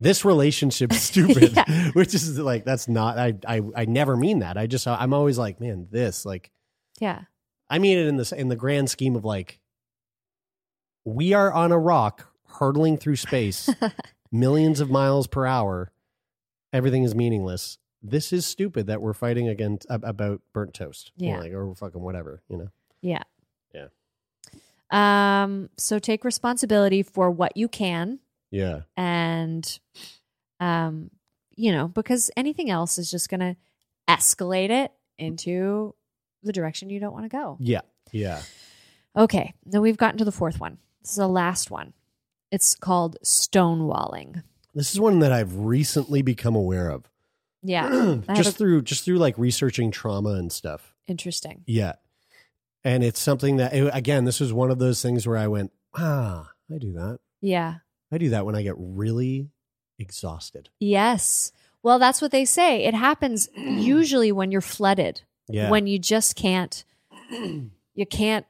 this relationship's stupid, <laughs> Yeah. <laughs> which is like that's not. I I I never mean that. I just I'm always like, man, this like Yeah. I mean it in this in the grand scheme of like we are on a rock hurtling through space <laughs> millions of miles per hour. Everything is meaningless. This is stupid that we're fighting against about burnt toast. you know, Yeah. like or fucking whatever, you know. Yeah. Um. So take responsibility for what you can, Yeah. and, um, you know, because anything else is just going to escalate it into the direction you don't want to go. Yeah. Yeah. Okay. Now we've gotten to the fourth one. This is the last one. It's called stonewalling. This is one that I've recently become aware of. Yeah. <clears throat> Just a- through just through like researching trauma and stuff. interesting. Yeah. And it's something that it- again, this was one of those things where I went, "Ah, I do that. Yeah. I do that when I get really exhausted." Yes. Well, that's what they say. It happens <clears throat> usually when you're flooded. Yeah. When you just can't <clears throat> you can't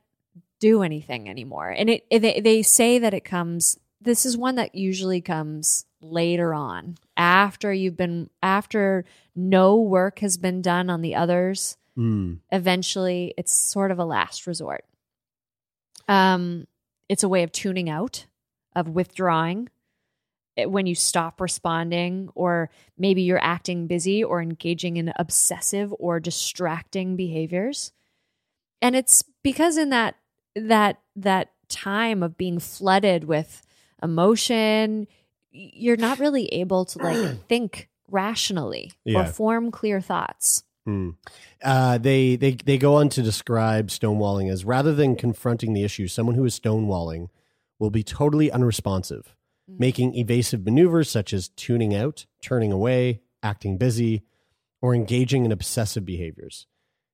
do anything anymore. And it, it they, they say that it comes this is one that usually comes later on after you've been after no work has been done on the others. Mm. Eventually, it's sort of a last resort. Um it's a way of tuning out, of withdrawing it- when you stop responding or maybe you're acting busy or engaging in obsessive or distracting behaviors and it's because in that that that time of being flooded with emotion you're not really able to like <clears throat> think rationally or form clear thoughts Mm. Uh, they they they go on to describe stonewalling as rather than confronting the issue, someone who is stonewalling will be totally unresponsive, making evasive maneuvers such as tuning out, turning away, acting busy, or engaging in obsessive behaviors.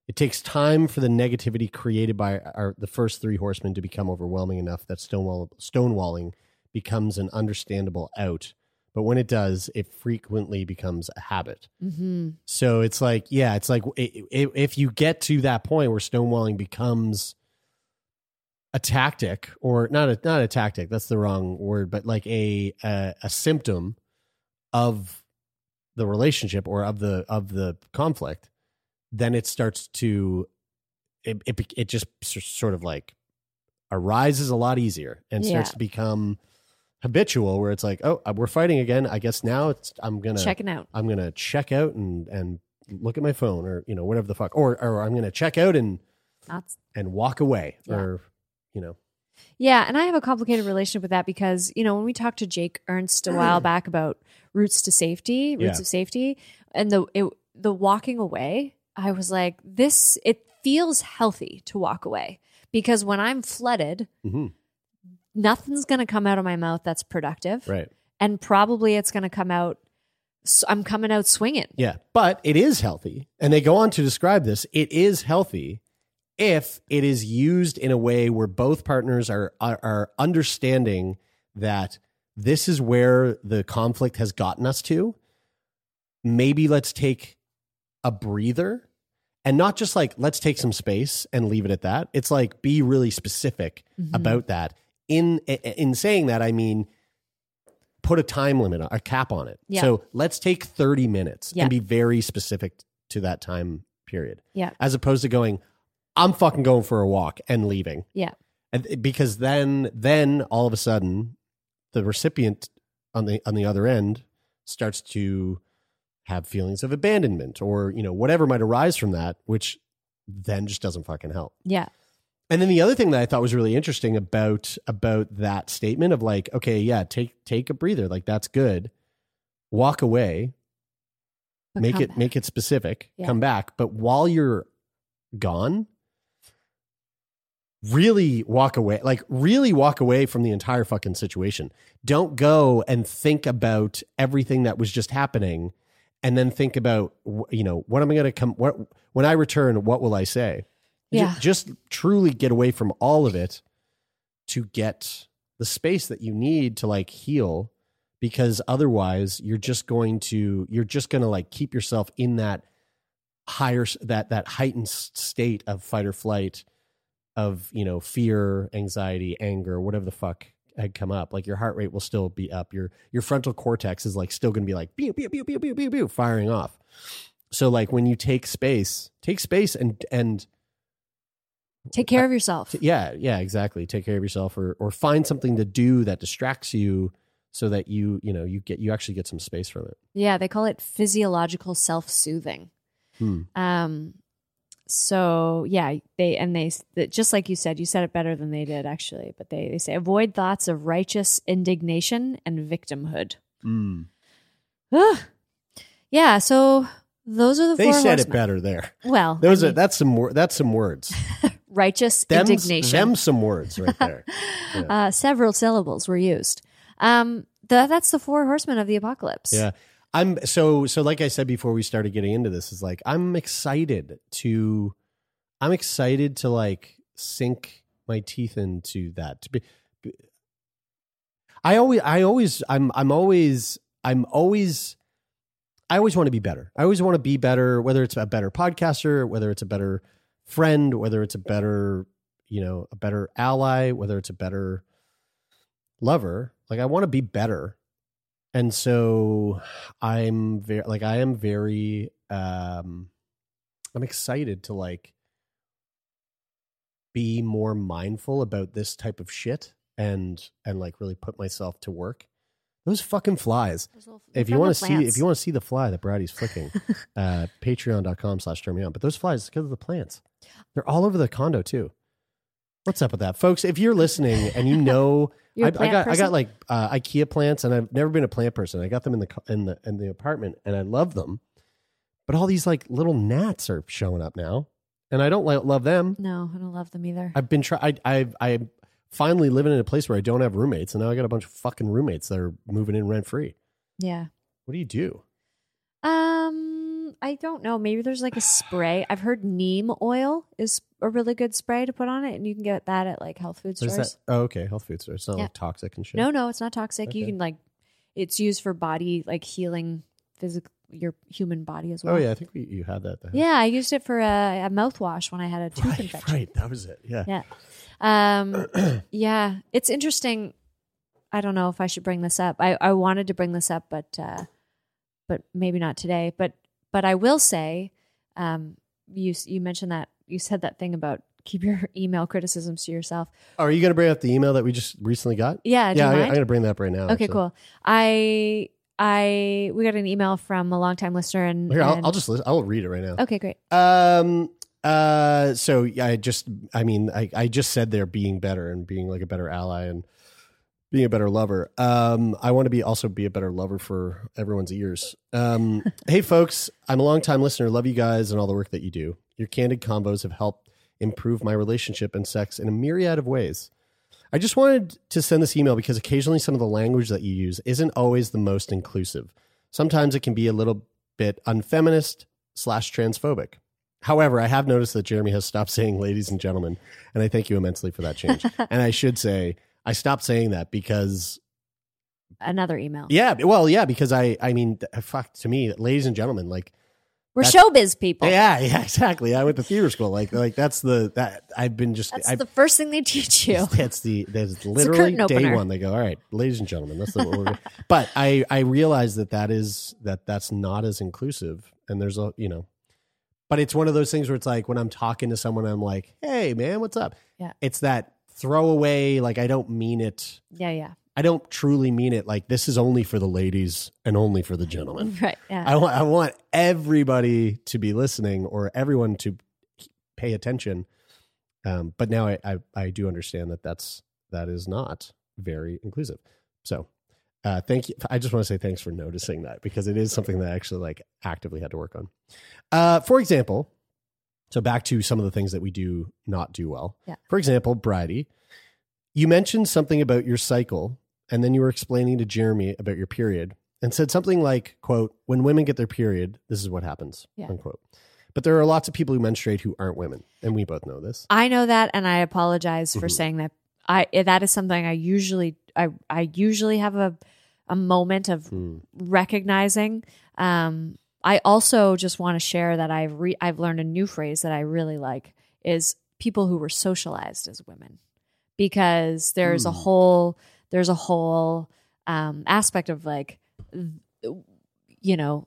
It takes time for the negativity created by our, the first three horsemen to become overwhelming enough that stonewall, stonewalling becomes an understandable out. But when it does, it frequently becomes a habit. mm-hmm. So it's like, yeah, it's like i- i- if you get to that point where stonewalling becomes a tactic, or not a not a tactic, that's the wrong word, but like a a, a symptom of the relationship or of the of the conflict, then it starts to it it, it just sort of like arises a lot easier and starts Yeah. to become habitual where it's like oh uh, we're fighting again i guess now it's i'm gonna checking out I'm gonna check out and and look at my phone or you know whatever the fuck, or or I'm gonna check out and That's- and walk away Yeah. or you know Yeah, and I have a complicated relationship with that because, you know, when we talked to Jake Ernst a while <clears throat> back about roots to safety, roots Yeah. of safety, and the it, the walking away, I was like, this it feels healthy to walk away because when I'm flooded, Mhm. Nothing's going to come out of my mouth that's productive, right and probably it's going to come out. I'm coming out swinging. yeah, but it is healthy, and they go on to describe this. It is healthy if it is used in a way where both partners are are, are understanding that this is where the conflict has gotten us to. Maybe let's take a breather and not just like let's take some space and leave it at that it's like be really specific Mhm. about that in in saying that i mean put a time limit a cap on it Yeah. so let's take 30 minutes Yeah. and be very specific to that time period Yeah. as opposed to going i'm fucking going for a walk and leaving Yeah. and because then then all of a sudden the recipient on the on the other end starts to have feelings of abandonment or you know whatever might arise from that which then just doesn't fucking help Yeah. And then the other thing that i thought was really interesting about about that statement of like okay yeah take take a breather like that's good walk away But make it back. make it specific. Yeah. Come back, but while you're gone, really walk away. Like really walk away from the entire fucking situation. Don't go and think about everything that was just happening, and then think about you know what am I going to come? What when I return? What will I say? Yeah. just truly get away from all of it to get the space that you need to like heal because otherwise you're just going to you're just going to like keep yourself in that higher that that heightened state of fight or flight of you know fear anxiety anger whatever the fuck had come up. Like your heart rate will still be up. Your your frontal cortex is like still going to be like pew, pew, pew, pew, pew, pew, pew, firing off. So like when you take space take space and and Take care of yourself. Yeah, yeah, exactly. Take care of yourself, or or find something to do that distracts you, so that you you know you get you actually get some space from it. Yeah, they call it physiological self-soothing. Hmm. Um, so yeah, they and they just like you said, you said it better than they did actually. But they they say avoid thoughts of righteous indignation and victimhood. Ugh. Yeah, so those are the They said it better there. Well, Those I are mean, that's some that's some words. <laughs> righteous Them's, indignation. them some words right <laughs> there. Yeah. uh, several syllables were used. Um, the, that's the four horsemen of the apocalypse. Yeah. I'm so so like I said before we started getting into this is like I'm excited to I'm excited to like sink my teeth into that. To be, be- I always I always I'm I'm always I'm always I always want to be better. I always want to be better whether it's a better podcaster, whether it's a better friend, whether it's a better, you know, a better ally, whether it's a better lover. Like I want to be better and so i'm very like i am very um i'm excited to like be more mindful about this type of shit and and like really put myself to work those fucking flies if you want to see if you want to see the fly that Bridie's flicking <laughs> uh patreon.com slash turn me on but those flies because of the plants they're all over the condo too what's up with that folks if you're listening and you <laughs> know I, I got I got like uh, IKEA plants, and I've never been a plant person. I got them in the in the in the apartment, and I love them. But all these like little gnats are showing up now, and I don't like love them. No, I don't love them either. I've been trying. I I finally living in a place where I don't have roommates, and now I got a bunch of fucking roommates that are moving in rent free. yeah. What do you do? Um, I don't know. Maybe there's like a spray. I've heard neem oil is a really good spray to put on it, and you can get that at like health food There's stores. that. Oh, okay. Health food store. It's not Yeah. like toxic and shit. No, no, it's not toxic. You Okay. can like, it's used for body like healing, physical your human body as well. Oh yeah, I think we, you had that. house. Yeah, I used it for a, a mouthwash when I had a tooth Right, infection. right. That was it. Yeah. Yeah. Um, yeah, it's interesting. I don't know if I should bring this up. I, I wanted to bring this up, but uh, but maybe not today. But but I will say, um, you you mentioned that you said that thing about keep your <laughs> email criticisms to yourself. Oh, are you going to bring up the email that we just recently got? Yeah, do yeah. I, I'm going to bring that up right now. okay, actually. cool. I I we got an email from a longtime listener, and, Here, I'll, and- I'll just listen. I'll read it right now. okay, great. Um. Uh. So I just. I mean, I. I just said they're being better and being like a better ally and being a better lover. Um. I want to be also be a better lover for everyone's ears. Um. <laughs> hey, folks. I'm a long time listener. Love you guys and all the work that you do. Your candid combos have helped improve my relationship and sex in a myriad of ways. I just wanted to send this email because occasionally some of the language that you use isn't always the most inclusive. Sometimes it can be a little bit unfeminist slash transphobic. However, I have noticed that Jeremy has stopped saying ladies and gentlemen, and I thank you immensely for that change. <laughs> and I should say, I stopped saying that because, Another email. yeah, well, yeah, because I, I mean, uh, fuck, to me, ladies and gentlemen, like, We're showbiz people. yeah, <laughs> yeah, exactly. I went to theater school, like, like that's the that I've been just, That's I've, the first thing they teach you. That's the that's <laughs> literally day opener. one. They go, all right, ladies and gentlemen, that's the. What we're but I I realize that that is that that's not as inclusive, and there's a you know, but it's one of those things where it's like when I'm talking to someone, I'm like, hey man, what's up? Yeah. It's that throwaway, like I don't mean it. Yeah, yeah. I don't truly mean it. Like this is only for the ladies and only for the gentlemen. <laughs> Right. Yeah. I want I want everybody to be listening or everyone to pay attention. Um, but now I, I I do understand that that's that is not very inclusive. So Uh, thank you. I just want to say thanks for noticing that because it is something that I actually like actively had to work on. Uh, for example, so back to some of the things that we do not do well. Yeah. For example, Bridie, you mentioned something about your cycle, and then you were explaining to Jeremy about your period, and said something like, "quote When women get their period, this is what happens." Yeah. Unquote. But there are lots of people who menstruate who aren't women, and we both know this. I know that, and I apologize for Mhm. saying that. I that is something I usually I I usually have a a moment of Hmm. recognizing. Um, I also just want to share that I've re- I've learned a new phrase that I really like is people who were socialized as women, because there's a Hmm. whole there's a whole um, aspect of like you know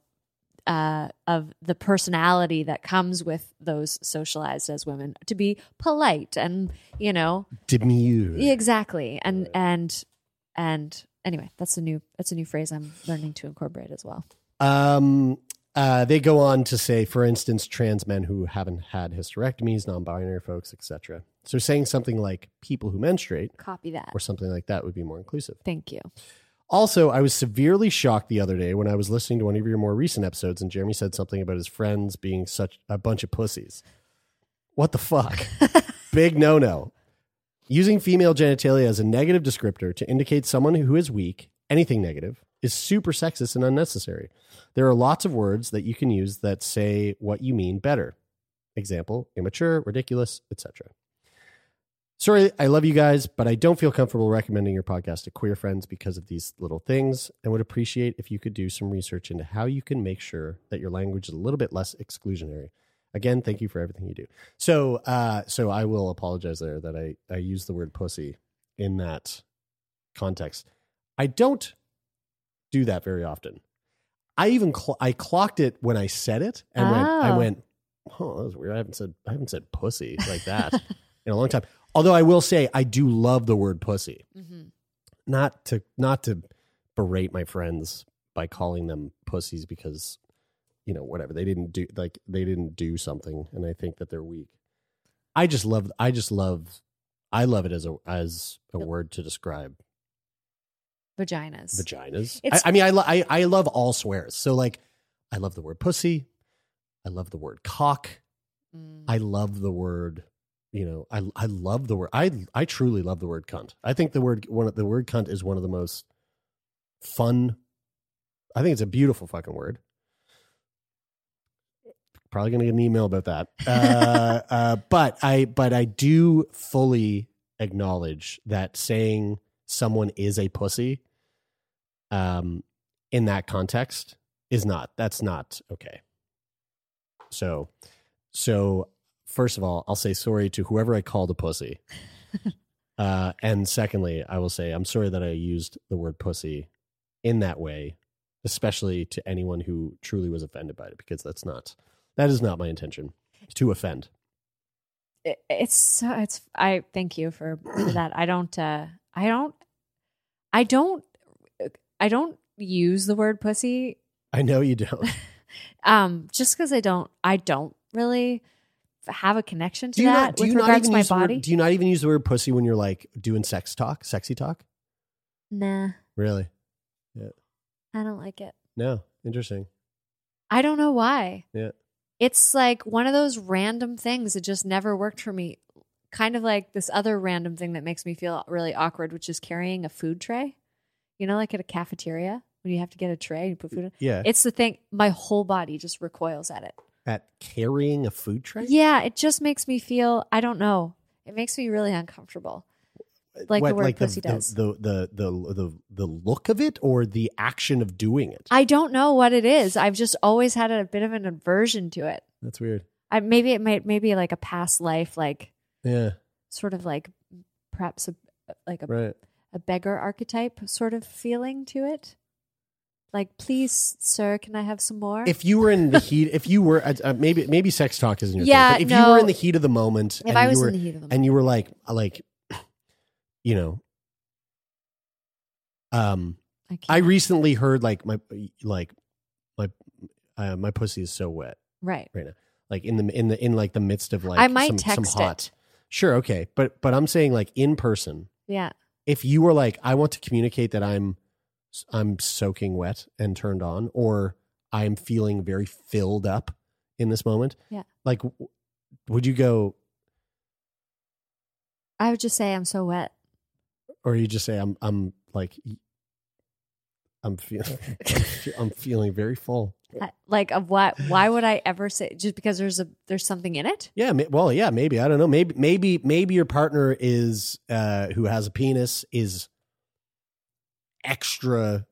uh, of the personality that comes with those socialized as women to be polite and you know Demure. exactly and and and anyway that's a new that's a new phrase i'm learning to incorporate as well Um, uh, they go on to say, for instance, trans men who haven't had hysterectomies, non-binary folks, etc. So saying something like people who menstruate copy that or something like that would be more inclusive. thank you Also, I was severely shocked the other day when I was listening to one of your more recent episodes and Jeremy said something about his friends being such a bunch of pussies. What the fuck? <laughs> Big no no. Using female genitalia as a negative descriptor to indicate someone who is weak, anything negative, is super sexist and unnecessary. There are lots of words that you can use that say what you mean better. Example, immature, ridiculous, etc. Sorry, I love you guys, but I don't feel comfortable recommending your podcast to queer friends because of these little things and would appreciate if you could do some research into how you can make sure that your language is a little bit less exclusionary. Again, thank you for everything you do. So, uh, so I will apologize there that I, I use the word pussy in that context. I don't do that very often. I even cl- I clocked it when I said it and went, I Oh. went, oh, that was weird. I haven't said I haven't said pussy like that <laughs> in a long time. Although I will say I do love the word pussy. mm-hmm. Not to not to berate my friends by calling them pussies because you know whatever they didn't do like they didn't do something and I think that they're weak. I just love I just love I love it as a as a word to describe vaginas vaginas. I, I mean, I, lo- I I love all swears. So like, I love the word pussy. I love the word cock. Mm. I love the word. You know, I I love the word. I I truly love the word cunt. I think the word one of the word cunt is one of the most fun. I think it's a beautiful fucking word. Probably gonna get an email about that. Uh, <laughs> uh, but I but I do fully acknowledge that saying someone is a pussy, um, in that context is not. That's not okay. So, so first of all, I'll say sorry to whoever I called a pussy. <laughs> uh, and secondly, I will say I'm sorry that I used the word pussy in that way, especially to anyone who truly was offended by it, because that's not that is not my intention to offend. It's so it's i thank you for, that i don't uh i don't i don't i don't use the word pussy I know you don't. <laughs> um just because i don't i don't really have a connection to Do you that not? Do with you not even to my use body word? Do you not even use the word pussy when you're like doing sex talk, sexy talk? nah Really? Yeah. I don't like it No. Interesting. i don't know why Yeah. It's like one of those random things that just never worked for me. Kind of like this other random thing that makes me feel really awkward which is carrying a food tray. You know like at a cafeteria when you have to get a tray and you put food in? Yeah. it's the thing my whole body just recoils at it. At carrying a food tray. yeah it just makes me feel i don't know. It makes me really uncomfortable like the What, word pussy the, does The, the the the the look of it or the action of doing it. i don't know what it is i've just always had a bit of an aversion to it That's weird. I, maybe it might maybe like a past life like Yeah. sort of like perhaps a like a Right. a beggar archetype sort of feeling to it. Like, please, sir, can I have some more? If you were in the heat, if you were uh, uh, maybe maybe sex talk isn't your Yeah, thing, but if you were in the heat of the moment, If and I you was in were, the heat of the and you were like like, you know, um, I. I recently heard like my like my uh, my pussy is so wet right. right now, like in the in the in like the midst of like I might some, text some hot. it. Sure, okay, but but I'm saying like in person, Yeah. if you were like, I want to communicate that I'm I'm soaking wet and turned on, or I'm feeling very filled up in this moment. Yeah. Like, w- would you go, I would just say I'm so wet. Or you just say, I'm, I'm like, I'm feeling, <laughs> <laughs> I'm feeling very full. Like of what? Why would I ever say just because there's a there's something in it? Yeah, well, yeah, maybe I don't know. Maybe, maybe, maybe your partner is uh who has a penis is extra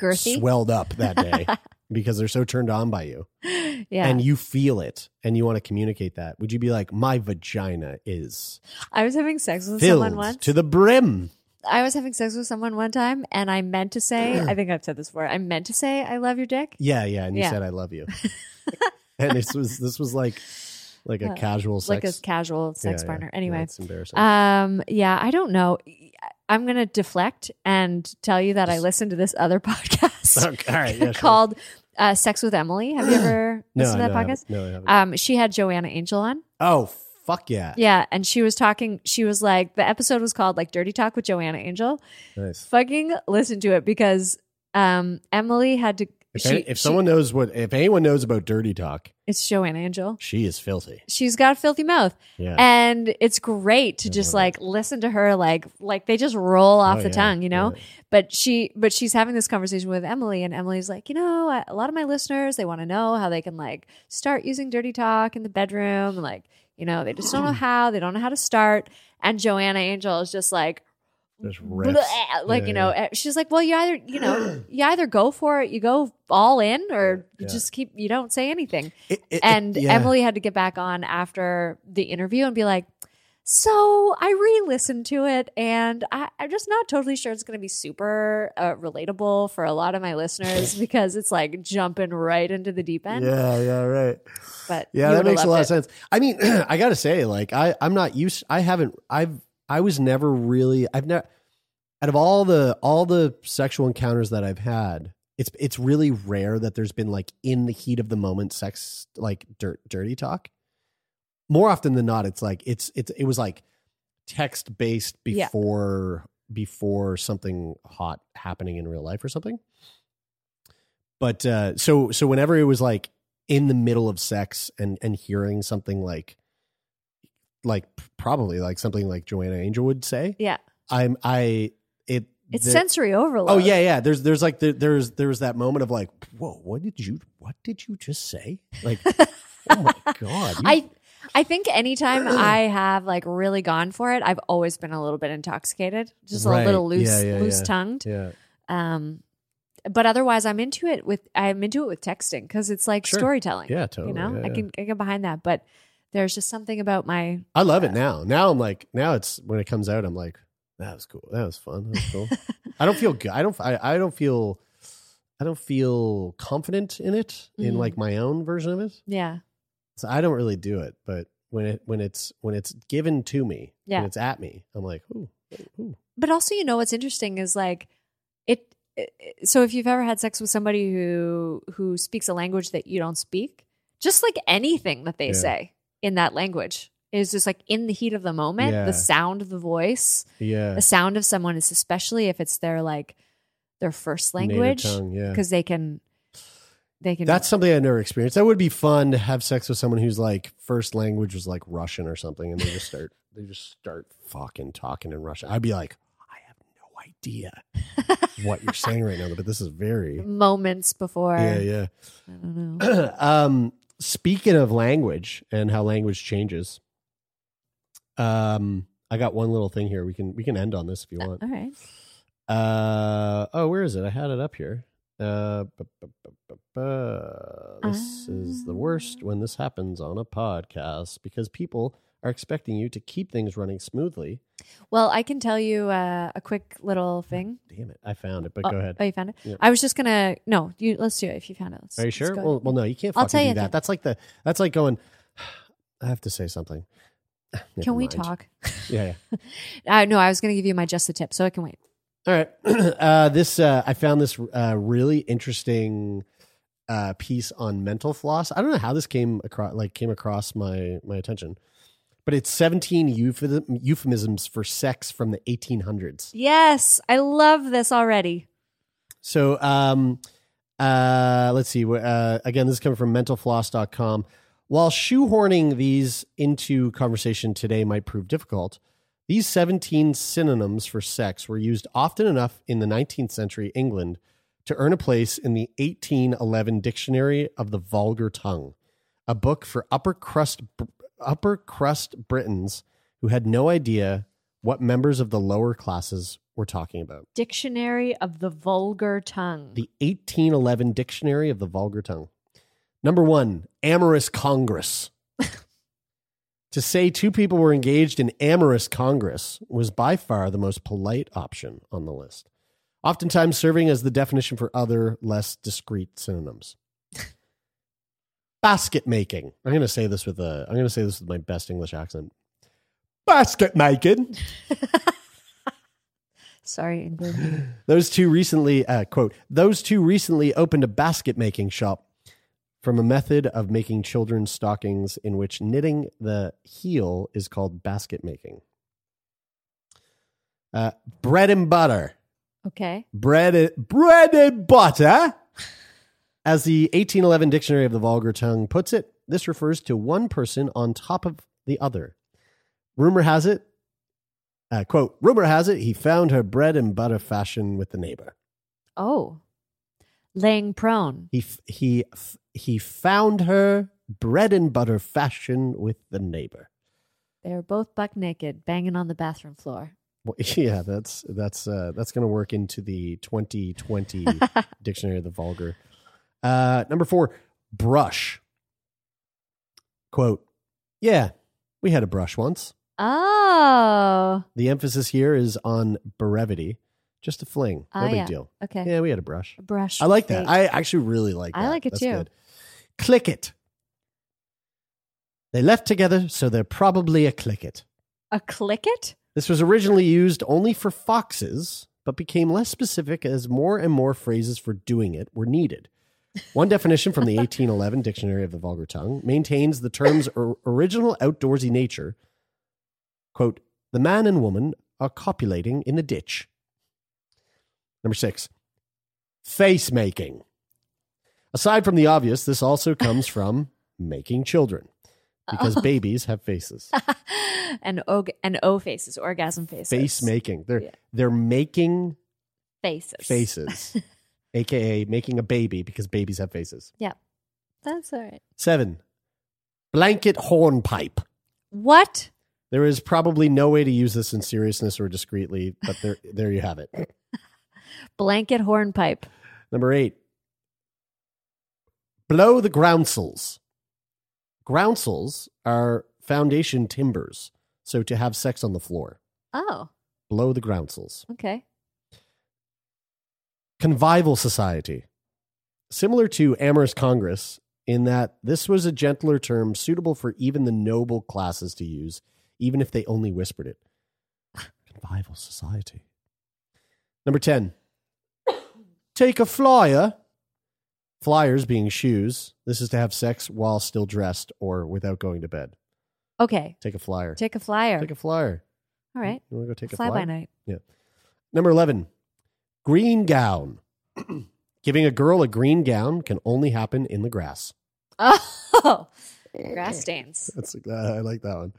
Girthy. swelled up that day <laughs> because they're so turned on by you, <gasps> yeah. and you feel it, and you want to communicate that. Would you be like, my vagina is I was having sex with someone once. to the brim? I was having sex with someone one time, and I meant to say, <clears throat> I think I've said this before. I meant to say, "I love your dick." Yeah, yeah, and you Yeah. said I love you, <laughs> and this was this was like like a Uh, casual sex, like a casual sex Yeah, partner. Yeah, Anyway, it's embarrassing. um, yeah, I don't know. I'm gonna deflect and tell you that I listened to this other <laughs> podcast Okay, all right, yeah, called uh, "Sex with Emily." Have you <clears throat> ever No, listened to that no, podcast? No, I haven't. Um, she had Joanna Angel on. oh fuck yeah, Yeah, and she was talking. She was like, the episode was called like "Dirty Talk with Joanna Angel." nice. Fucking listen to it because um, Emily had to. If, she- any, if she- someone knows what, if anyone knows about dirty talk, it's Joanna Angel. she is filthy. She's got a filthy mouth. Yeah. And it's great to I just like listen to her like like they just roll off Oh, the yeah, tongue, you know? yeah. But she but she's having this conversation with Emily and Emily's like, "You know, a lot of my listeners, they want to know how they can like start using dirty talk in the bedroom, like, you know, they just don't know <clears throat> how, they don't know how to start." And Joanna Angel is just like Just riffs. bleh, like Yeah, you know yeah. eh, she's like well you either you know <clears throat> you either go for it you go all in or you Yeah. just keep you don't say anything It- it- it- and yeah. emily had to get back on after the interview and be like so i re-listened to it and I, i'm just not totally sure it's going to be super uh, relatable for a lot of my listeners <laughs> because it's like jumping right into the deep end Yeah, yeah, right. but Yeah, that makes a lot of sense. I mean, <clears throat> I gotta say, like, I I'm not used. I haven't. I've I was never really. I've never. Out of all the all the sexual encounters that I've had, it's it's really rare that there's been like in the heat of the moment sex like dirt dirty talk. More often than not, it's like it's it's it was like text based Yeah. before before something hot happening in real life or something. But uh, so so whenever it was like in the middle of sex and and hearing something like like probably like something like Joanna Angel would say, yeah I'm I it it's the- sensory overload Oh yeah, yeah. There's there's like the, there's there's that moment of like, whoa, what did you what did you just say? Like, <laughs> oh my god, you- I I think anytime <clears throat> I have like really gone for it, I've always been a little bit intoxicated, just Right. a little loose, Yeah, yeah, loose yeah. tongued. yeah, Um, but otherwise, I'm into it with I'm into it with texting because it's like Sure. storytelling. Yeah, totally. You know, I can I get behind that, but there's just something about my I love it now. Now I'm like, now it's when it comes out, I'm like, that was cool. That was fun. That was cool. <laughs> I don't feel good. I don't. I, I don't feel. I don't feel confident in it in Mhm. like my own version of it. yeah So I don't really do it. But when it when it's when it's given to me, Yeah. when it's at me, I'm like, ooh, ooh. but also you know what's interesting is like it, it so if you've ever had sex with somebody who who speaks a language that you don't speak just like anything that they Yeah. say in that language It is just like in the heat of the moment Yeah. the sound of the voice yeah, the sound of someone is especially if it's their like their first language tongue, yeah. because they can they can That's something I never experienced. That would be fun to have sex with someone whose like first language was like Russian or something, and they just start they just start fucking talking in Russian. I'd be like, I have no idea what you're saying right now, but this is very <laughs> moments before yeah yeah. I don't know <clears throat> um, speaking of language and how language changes, um, I got one little thing here. We can we can end on this if you want. all right Uh oh, where is it? I had it up here. Uh, bu- bu- bu- bu- this is the worst when this happens on a podcast because people are expecting you to keep things running smoothly. well i can tell you uh, a quick little thing Damn it, I found it. But oh, go ahead. oh you found it Yeah. I was just gonna no you let's do it if you found it Let's- Are you sure? Well, well, no, you can't. I'll Fucking tell do you that. then. That's like the. That's like going. <sighs> I have to say something. <sighs> Never can we mind. talk <laughs> Yeah, yeah. <laughs> uh, no i was gonna give you my just the tip so i can wait All right. <clears throat> uh, this uh, I found this uh, really interesting uh, piece on mental floss. I don't know how this came across like came across my my attention, but it's 17 euphemisms for sex from the 1800s. yes i love this already So, um, uh, let's see. Uh, again, this is coming from mentalfloss.com. While shoehorning these into conversation today might prove difficult, these 17 synonyms for sex were used often enough in the 19th century England to earn a place in the 1811 Dictionary of the Vulgar Tongue, a book for upper crust upper crust Britons who had no idea what members of the lower classes were talking about. Dictionary of the vulgar tongue. The 1811 Dictionary of the Vulgar Tongue. Number one, amorous congress. <laughs> to say two people were engaged in amorous congress was by far the most polite option on the list, oftentimes serving as the definition for other less discreet synonyms. Basket making. I'm going to say this with a. I'm going to say this with my best English accent. Basket making. <laughs> Sorry, England. <laughs> Those two recently, uh, quote, those two recently opened a basket making shop from a method of making children's stockings in which knitting the heel is called basket making. Uh, bread and butter. Okay. Bread, and, bread and butter. <laughs> As the 1811 Dictionary of the Vulgar Tongue puts it, this refers to one person on top of the other. Rumor has it, uh, quote, rumor has it he found her bread and butter fashion with the neighbor. Oh. Laying prone. He, f- he, f- he found her bread and butter fashion with the neighbor. They were both buck naked, banging on the bathroom floor. Well, <laughs> yeah, that's that's uh, that's going to work into the 2020 <laughs> Dictionary of the Vulgar. Uh, number four, brush. Quote, yeah, we had a brush once. Oh. The emphasis here is on brevity. Just a fling. No Ah, big yeah. deal. Okay. Yeah, we had a brush. A brush. I like that. I actually really like that. I like it That's too. Good. Click it. They left together, so they're probably a click it. A click it? This was originally used only for foxes, but became less specific as more and more phrases for doing it were needed. One definition from the 1811 Dictionary of the Vulgar Tongue maintains the term's or- original outdoorsy nature. Quote, the man and woman are copulating in the ditch. Number six, face making. Aside from the obvious, this also comes from making children because Oh. <laughs> babies have faces. <laughs> and o and o faces, orgasm faces. Face making. They're Yeah. they're making faces. faces, <laughs> aka making a baby because babies have faces. Yeah. That's all right. Seven, blanket hornpipe. What? There is probably no way to use this in seriousness or discreetly, but there <laughs> there you have it. <laughs> Blanket hornpipe. Number eight, blow the groundsels. Groundsels are foundation timbers, so to have sex on the floor. Oh, Blow the groundsels. okay. Convivial society. Similar to amorous congress, in that this was a gentler term suitable for even the noble classes to use, even if they only whispered it. <sighs> Convivial society. Number 10. <coughs> Take a flyer. Flyers being shoes. This is to have sex while still dressed or without going to bed. Okay. Take a flyer. Take a flyer. Take a flyer. all right. You want to go take a Fly flyer? by night. Yeah. Number 11. Green gown. <clears throat> Giving a girl a green gown can only happen in the grass. Oh, grass stains. That's uh, I like that one.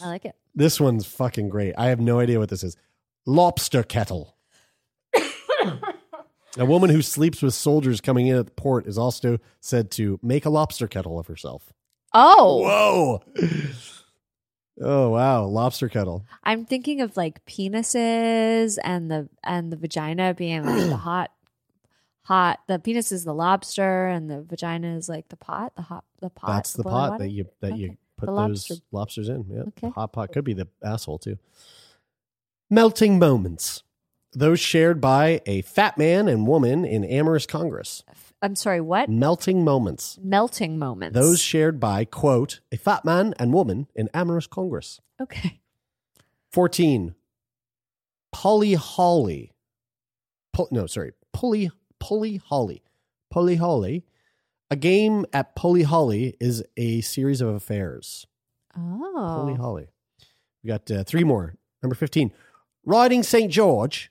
I like it. This one's fucking great. I have no idea what this is. Lobster kettle. <laughs> a woman who sleeps with soldiers coming in at the port is also said to make a lobster kettle of herself. Oh, Whoa. Oh wow, lobster kettle. I'm thinking of like penises and the and the vagina being like the <clears throat> hot, hot. The penis is the lobster, and the vagina is like the pot. The hot, the pot. That's the pot water? that you that you put The those lobsters in. Yeah. Okay. Hot pot could be the asshole too. Melting moments. Those shared by a fat man and woman in amorous congress. I'm sorry. What? Melting moments. Melting moments. Those shared by, quote, a fat man and woman in amorous congress. Okay. 14. Polly Holly. Pu- no, sorry. Pulley, Pulley Holly. Pulley Holly. A game at Pulley Holly is a series of affairs. Oh. Holly. We got uh, three more. Number 15. Riding St. George.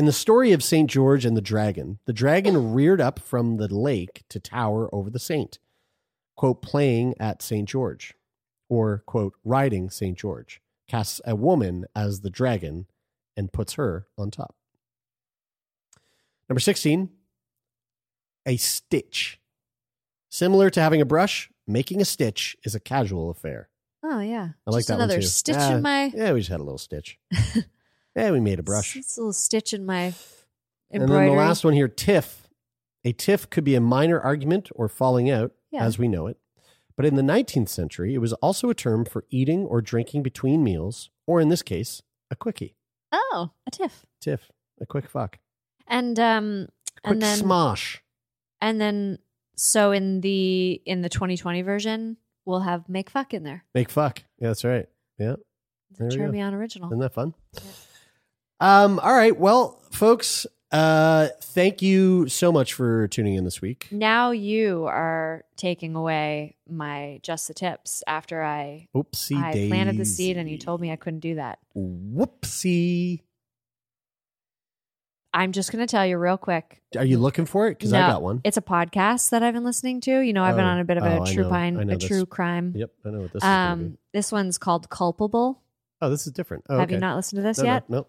In the story of St. George and the dragon, the dragon reared up from the lake to tower over the saint, quote, playing at St. George, or, quote, riding St. George, casts a woman as the dragon and puts her on top. Number 16, a stitch. Similar to having a brush, making a stitch is a casual affair. Oh yeah. I like Just that one another too. stitch Ah, in my Yeah, we just had a little stitch. <laughs> yeah, we made a brush. It's a little stitch in my And then the last one here, tiff. A tiff could be a minor argument or falling out, Yeah. as we know it. But in the 19th century, it was also a term for eating or drinking between meals, or in this case, a quickie. Oh, a tiff. Tiff, a quick fuck. And um Quick and then smosh. and then so in the in the 2020 version, we'll have make fuck in there. Make fuck. Yeah, that's right. Yeah. The There we go. Turn Me On original. Isn't that fun? Um, all right. Well, folks, uh, thank you so much for tuning in this week. Now you are taking away my just the tips after I Oopsie I planted the seed and you told me I couldn't do that. Whoopsie. I'm just going to tell you real quick. Are you looking for it? Because I got one. It's a podcast that I've been listening to. You know, I've been Oh, on a bit of oh, a I true pine, a this. true crime. Yep, I know what this is. Um, this one's called Culpable. Oh, this is different. Oh, Have you not listened to this No, no, yet? No,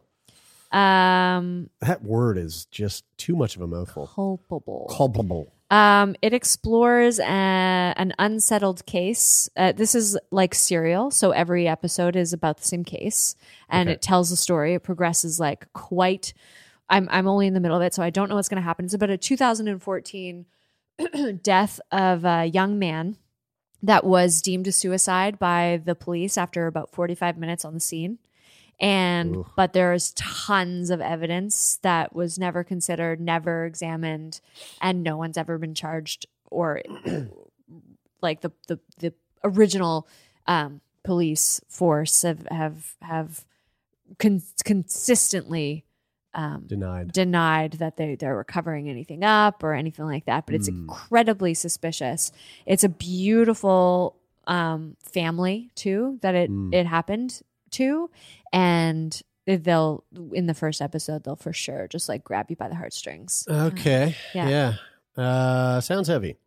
Um, That word is just too much of a mouthful. culpable. Culpable. Um, it explores a, an unsettled case. Uh, this is like serial, so every episode is about the same case, and Okay. it tells the story. It progresses like quite. I'm I'm only in the middle of it, so I don't know what's going to happen. It's about a 2014 <clears throat> death of a young man that was deemed a suicide by the police after about 45 minutes on the scene. And Oof. but there's tons of evidence that was never considered, never examined, and no one's ever been charged or <clears throat> like the the the original um, police force have have have con- consistently um, Denied. denied that they they're recovering anything up or anything like that. But it's Hmm. incredibly suspicious. It's a beautiful um, family too that it Mm. it happened to, and they'll in the first episode they'll for sure just like grab you by the heartstrings. Okay. Yeah. Yeah. Uh, sounds heavy.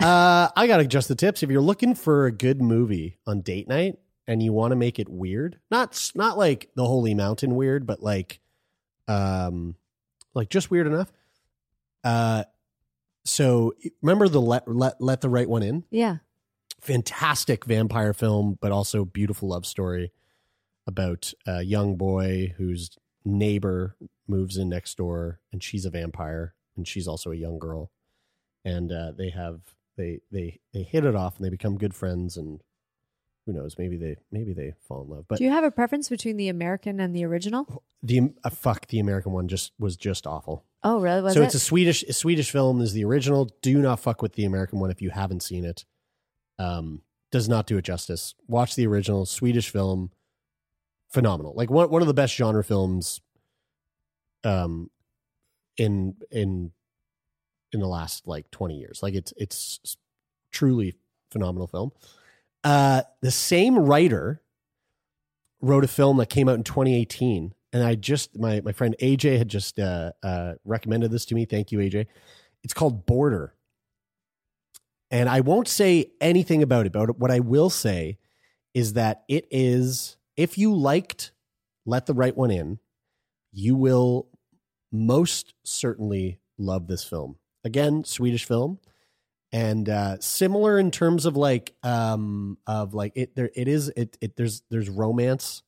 Uh, I gotta adjust the tips. If you're looking for a good movie on date night and you want to make it weird, not not like the Holy Mountain weird, but like, um, like just weird enough. Uh, so remember the let let let the right one in. Yeah. fantastic vampire film, but also beautiful love story about a young boy whose neighbor moves in next door, and she's a vampire, and she's also a young girl, and uh, they have they they they hit it off, and they become good friends, and who knows, maybe they maybe they fall in love. But Do you have a preference between the American and the original? the uh, fuck the American one just was just awful. Oh, really? Was so it? it's a Swedish a Swedish film is the original. Do not fuck with the American one if you haven't seen it. Um, does not do it justice. Watch the original Swedish film. Phenomenal, like one one of the best genre films. Um, in in in the last like twenty years, like it's it's truly phenomenal film. Uh, the same writer wrote a film that came out in 2018 and i just my, my friend aj had just uh, uh, recommended this to me thank you aj it's called border and i won't say anything about it but what i will say is that it is if you liked let the right one in you will most certainly love this film. Again swedish film. And uh similar in terms of like um of like it there it is it it there's there's romance.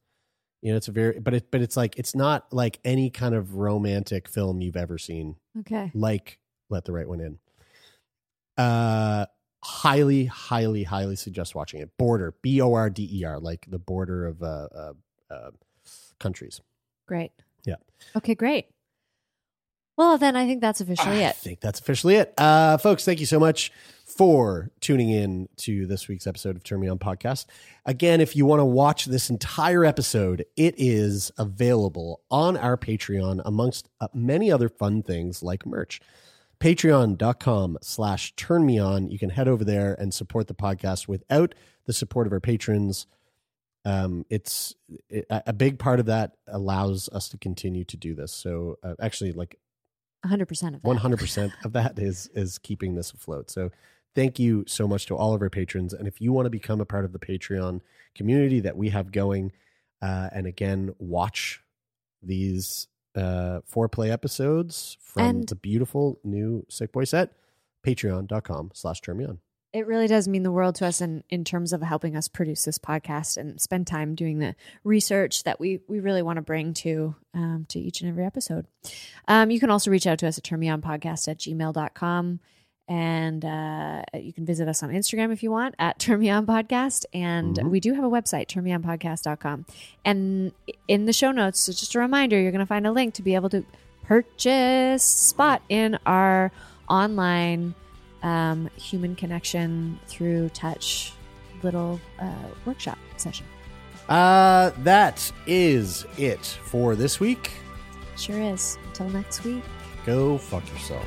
You know it's a very but it but it's like it's not like any kind of romantic film you've ever seen. Okay. like let the right one in. Uh highly highly highly suggest watching it border b-o-r-d-e-r like the border of uh, uh, uh countries Great. yeah Okay, great. Well, then I think that's officially I it. I think that's officially it. Uh, folks, thank you so much for tuning in to this week's episode of Turn Me On Podcast. Again, if you want to watch this entire episode, it is available on our Patreon amongst uh, many other fun things like merch. Patreon.com slash turn me on. You can head over there and support the podcast without the support of our patrons. um, it's it, a big part of that allows us to continue to do this. So uh, actually, like 100% of that. 100% of that is is keeping this afloat. So thank you so much to all of our patrons. And if you want to become a part of the Patreon community that we have going, uh, and again, watch these uh, foreplay episodes from And- the beautiful new Sick Boy set, patreon.com slash turn me on. It really does mean the world to us in, in terms of helping us produce this podcast and spend time doing the research that we, we really want to bring to um, to each and every episode. Um, you can also reach out to us at turnmeonpodcast at gmail.com. And uh, you can visit us on Instagram if you want at Turn Me On Podcast. And we do have a website, turn me on turnmeonpodcast.com. And in the show notes, so just a reminder, you're going to find a link to be able to purchase spot in our online um, human connection through touch little uh, workshop session. Uh, that is it for this week. Sure is. Until next week. Go fuck yourself.